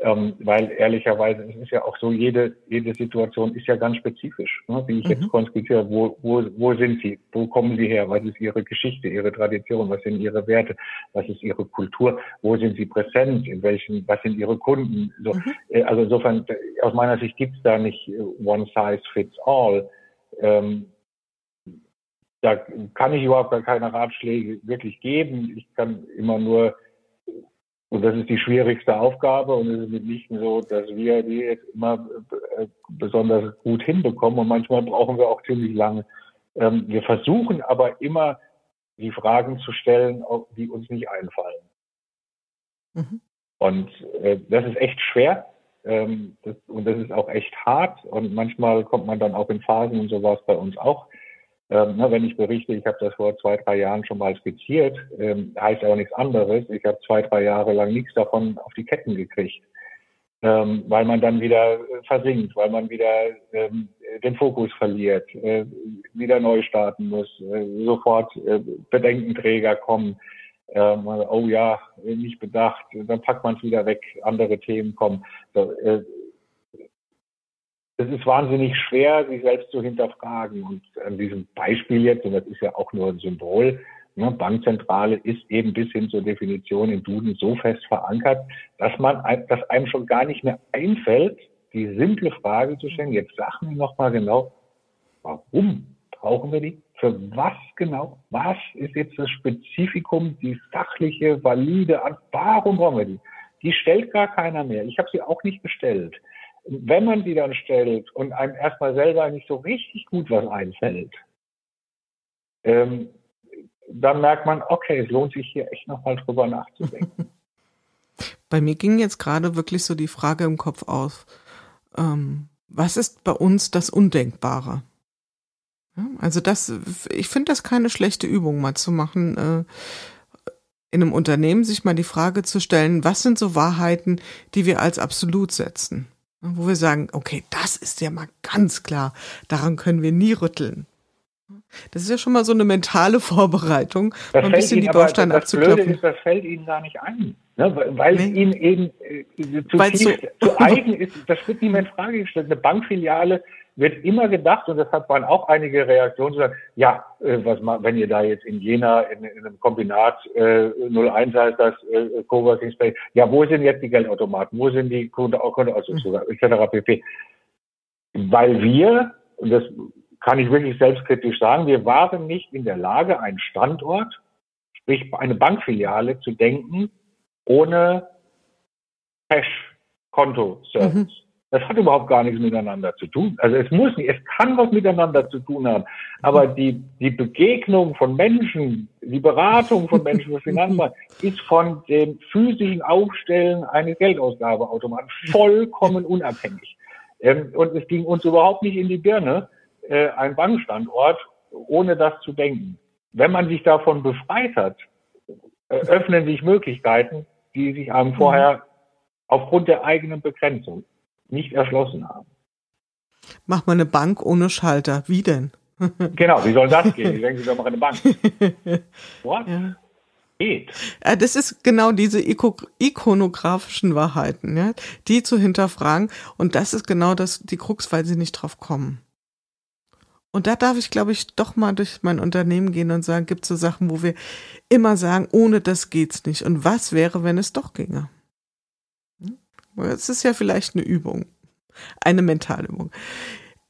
Ähm, weil ehrlicherweise es ist ja auch so, jede, jede Situation ist ja ganz spezifisch, ne? wie ich mhm. jetzt konskutiere, wo, wo, wo sind sie, wo kommen sie her, was ist ihre Geschichte, ihre Tradition, was sind ihre Werte, was ist ihre Kultur, wo sind sie präsent, in welchen, was sind ihre Kunden. So, mhm. Äh, also insofern, aus meiner Sicht gibt es da nicht äh, one size fits all. Ähm, da kann ich überhaupt gar keine Ratschläge wirklich geben. Ich kann immer nur und das ist die schwierigste Aufgabe und es ist mitnichten so, dass wir die jetzt immer äh, besonders gut hinbekommen und manchmal brauchen wir auch ziemlich lange. Ähm, wir versuchen aber immer die Fragen zu stellen, die uns nicht einfallen. Mhm. Und äh, das ist echt schwer ähm, und das ist auch echt hart und manchmal kommt man dann auch in Phasen und so war es bei uns auch ähm, wenn ich berichte, ich habe das vor zwei, drei Jahren schon mal skizziert, ähm, heißt aber nichts anderes. Ich habe zwei, drei Jahre lang nichts davon auf die Ketten gekriegt, ähm, weil man dann wieder äh, versinkt, weil man wieder ähm, den Fokus verliert, äh, wieder neu starten muss, äh, sofort äh, Bedenkenträger kommen. Ähm, oh ja, nicht bedacht, dann packt man es wieder weg, andere Themen kommen. So, äh, es ist wahnsinnig schwer, sich selbst zu hinterfragen. Und an diesem Beispiel jetzt, und das ist ja auch nur ein Symbol, ne, Bankzentrale ist eben bis hin zur Definition in Duden so fest verankert, dass man, dass einem schon gar nicht mehr einfällt, die simple Frage zu stellen, jetzt sagen wir nochmal genau, warum brauchen wir die? Für was genau? Was ist jetzt das Spezifikum, die sachliche, valide, warum brauchen wir die? Die stellt gar keiner mehr. Ich habe sie auch nicht gestellt wenn man die dann stellt und einem erstmal selber nicht so richtig gut was einfällt, ähm, dann merkt man, okay, es lohnt sich hier echt nochmal drüber nachzudenken. [LAUGHS] Bei mir ging jetzt gerade wirklich so die Frage im Kopf auf, ähm, was ist bei uns das Undenkbare? Ja, also das, ich finde das keine schlechte Übung, mal zu machen, äh, in einem Unternehmen sich mal die Frage zu stellen, was sind so Wahrheiten, die wir als absolut setzen? Wo wir sagen, okay, das ist ja mal ganz klar, daran können wir nie rütteln. Das ist ja schon mal so eine mentale Vorbereitung, das ein bisschen Ihnen, die Bausteine abzuklopfen. Das fällt Ihnen gar nicht ein, ne? weil nee. Ihnen eben äh, zu, viel, so zu eigen ist. Das wird nie mehr in Frage gestellt. Eine Bankfiliale wird immer gedacht, und deshalb waren auch einige Reaktionen, zu sagen, ja, äh, was wenn ihr da jetzt in Jena in, in einem Kombinat äh, 01 heißt das äh, Coworking Space, ja, wo sind jetzt die Geldautomaten, wo sind die Konto, Konto also, mhm. etc. pp. Weil wir, und das kann ich wirklich selbstkritisch sagen, wir waren nicht in der Lage, einen Standort, sprich eine Bankfiliale zu denken, ohne Cash-Konto-Service. Mhm. Das hat überhaupt gar nichts miteinander zu tun. Also es muss nicht, es kann was miteinander zu tun haben. Aber die, die Begegnung von Menschen, die Beratung von Menschen für Finanzmarkt ist von dem physischen Aufstellen eines Geldausgabeautomaten vollkommen unabhängig. Ähm, und es ging uns überhaupt nicht in die Birne, äh, ein Bankstandort, ohne das zu denken. Wenn man sich davon befreit hat, äh, öffnen sich Möglichkeiten, die sich einem vorher aufgrund der eigenen Begrenzung nicht erschlossen haben. Mach mal eine Bank ohne Schalter. Wie denn? [LAUGHS] genau, wie soll das gehen? Wie denken Sie mal eine Bank? [LAUGHS] What? Ja. Geht. Das ist genau diese ikonografischen Wahrheiten, ja, die zu hinterfragen. Und das ist genau das, die Krux, weil sie nicht drauf kommen. Und da darf ich, glaube ich, doch mal durch mein Unternehmen gehen und sagen, gibt es so Sachen, wo wir immer sagen, ohne das geht's nicht. Und was wäre, wenn es doch ginge? Es ist ja vielleicht eine Übung, eine Mentalübung.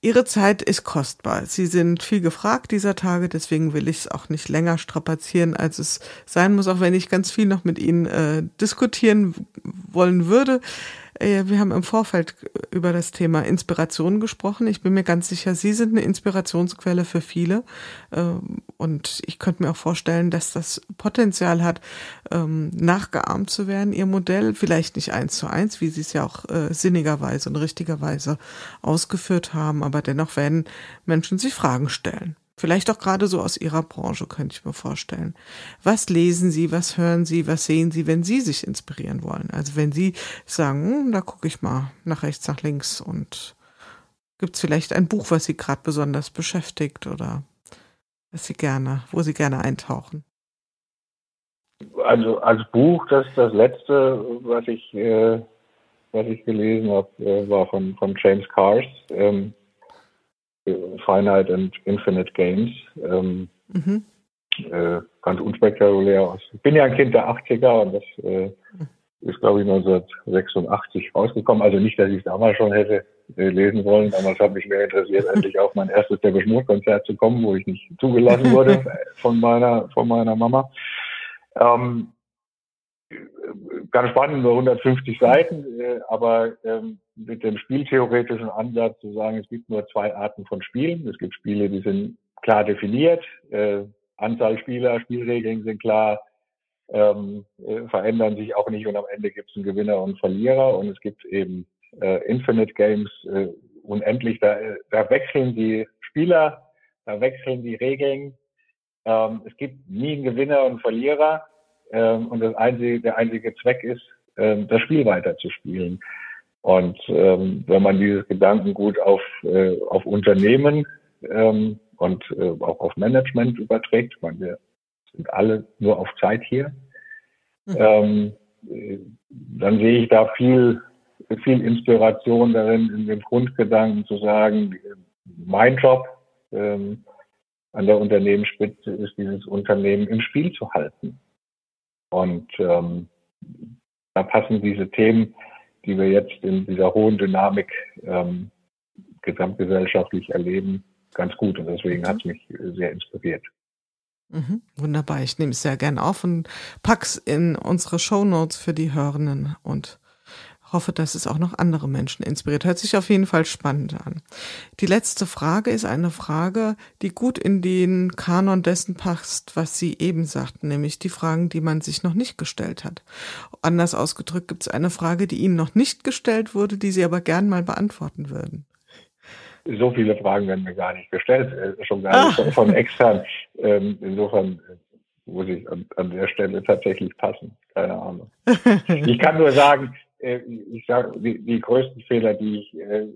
Ihre Zeit ist kostbar. Sie sind viel gefragt dieser Tage, deswegen will ich es auch nicht länger strapazieren, als es sein muss, auch wenn ich ganz viel noch mit Ihnen äh, diskutieren wollen würde. Äh, wir haben im Vorfeld über das Thema Inspiration gesprochen. Ich bin mir ganz sicher, Sie sind eine Inspirationsquelle für viele. Ähm, und ich könnte mir auch vorstellen, dass das Potenzial hat, ähm, nachgeahmt zu werden, Ihr Modell. Vielleicht nicht eins zu eins, wie Sie es ja auch äh, sinnigerweise und richtigerweise ausgeführt haben. Aber dennoch werden Menschen sich Fragen stellen. Vielleicht auch gerade so aus Ihrer Branche, könnte ich mir vorstellen. Was lesen Sie, was hören Sie, was sehen Sie, wenn Sie sich inspirieren wollen? Also wenn Sie sagen, hm, da gucke ich mal nach rechts, nach links und gibt es vielleicht ein Buch, was Sie gerade besonders beschäftigt oder was Sie gerne, wo Sie gerne eintauchen? Also als Buch, das das letzte, was ich, äh, was ich gelesen habe, äh, war von, von James Cars. Ähm, Finite and Infinite Games. Ähm, mhm. äh, ganz unspektakulär aus. Ich bin ja ein Kind der 80er und das äh, ist, glaube ich, 1986 rausgekommen. Also nicht, dass ich es damals schon hätte äh, lesen wollen. Damals hat mich mehr interessiert, endlich auf mein erstes Der Beschmutz-Konzert zu kommen, wo ich nicht zugelassen wurde [LAUGHS] von meiner, von meiner Mama. Ähm, ganz spannend, nur 150 Seiten, äh, aber ähm, mit dem spieltheoretischen Ansatz zu sagen, es gibt nur zwei Arten von Spielen. Es gibt Spiele, die sind klar definiert, äh, Anzahl Spieler, Spielregeln sind klar, ähm, äh, verändern sich auch nicht und am Ende gibt es einen Gewinner und Verlierer und es gibt eben äh, Infinite Games äh, unendlich, da, da wechseln die Spieler, da wechseln die Regeln. Ähm, es gibt nie einen Gewinner und Verlierer ähm, und das einzige, der einzige Zweck ist, ähm, das Spiel weiterzuspielen. Und ähm, wenn man dieses Gedankengut auf, äh, auf Unternehmen ähm, und äh, auch auf Management überträgt, meine, wir sind alle nur auf Zeit hier, mhm. ähm, dann sehe ich da viel, viel Inspiration darin, in dem Grundgedanken zu sagen, mein Job ähm, an der Unternehmensspitze ist, dieses Unternehmen im Spiel zu halten. Und ähm, da passen diese Themen die wir jetzt in dieser hohen Dynamik ähm, gesamtgesellschaftlich erleben, ganz gut. Und deswegen hat es mich sehr inspiriert. Mhm, wunderbar. Ich nehme es sehr gern auf und pack's in unsere Show Notes für die Hörenden und hoffe, dass es auch noch andere Menschen inspiriert. Hört sich auf jeden Fall spannend an. Die letzte Frage ist eine Frage, die gut in den Kanon dessen passt, was Sie eben sagten, nämlich die Fragen, die man sich noch nicht gestellt hat. Anders ausgedrückt gibt es eine Frage, die Ihnen noch nicht gestellt wurde, die Sie aber gern mal beantworten würden. So viele Fragen werden mir gar nicht gestellt, äh, schon gar nicht ah. von extern. Ähm, insofern muss ich an der Stelle tatsächlich passen. Keine Ahnung. [LAUGHS] Ich kann nur sagen, äh, ich sage, die, die, größten Fehler, die ich äh,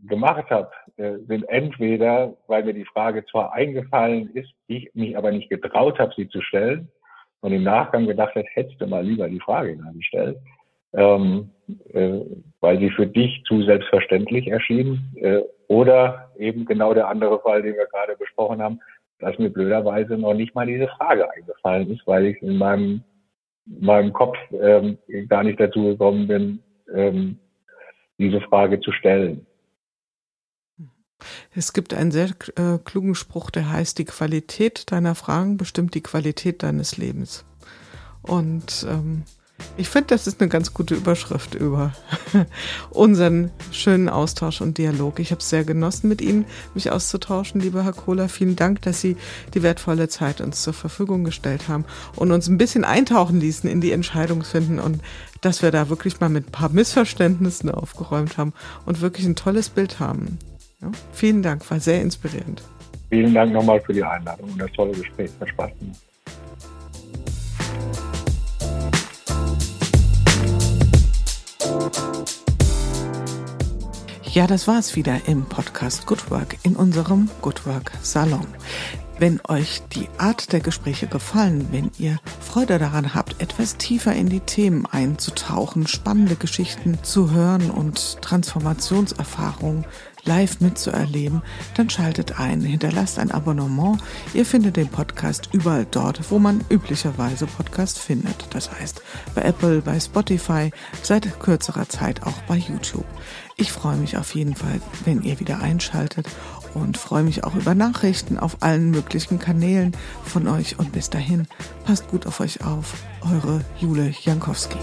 gemacht habe, äh, sind entweder, weil mir die Frage zwar eingefallen ist, ich mich aber nicht getraut habe, sie zu stellen und im Nachgang gedacht hätte, hättest du mal lieber die Frage gestellt, ähm, äh, weil sie für dich zu selbstverständlich erschien äh, oder eben genau der andere Fall, den wir gerade besprochen haben, dass mir blöderweise noch nicht mal diese Frage eingefallen ist, weil ich in meinem meinem Kopf ähm, gar nicht dazu gekommen bin, ähm, diese Frage zu stellen. Es gibt einen sehr äh, klugen Spruch, der heißt, die Qualität deiner Fragen bestimmt die Qualität deines Lebens. Und ähm, ich finde, das ist eine ganz gute Überschrift über [LAUGHS] unseren schönen Austausch und Dialog. Ich habe es sehr genossen, mit Ihnen mich auszutauschen, lieber Herr Kohler. Vielen Dank, dass Sie die wertvolle Zeit uns zur Verfügung gestellt haben und uns ein bisschen eintauchen ließen in die Entscheidungsfinden und dass wir da wirklich mal mit ein paar Missverständnissen aufgeräumt haben und wirklich ein tolles Bild haben. Ja, vielen Dank, war sehr inspirierend. Vielen Dank nochmal für die Einladung und das tolle Gespräch. Hat Spaß gemacht. Ja, das war's wieder im Podcast Good Work in unserem Good Work Salon. Wenn euch die Art der Gespräche gefallen, wenn ihr Freude daran habt, etwas tiefer in die Themen einzutauchen, spannende Geschichten zu hören und Transformationserfahrungen live mitzuerleben, dann schaltet ein, hinterlasst ein Abonnement. Ihr findet den Podcast überall dort, wo man üblicherweise Podcast findet. Das heißt bei Apple, bei Spotify, seit kürzerer Zeit auch bei YouTube. Ich freue mich auf jeden Fall, wenn ihr wieder einschaltet und freue mich auch über Nachrichten auf allen möglichen Kanälen von euch. Und bis dahin, passt gut auf euch auf. Eure Jule Jankowski.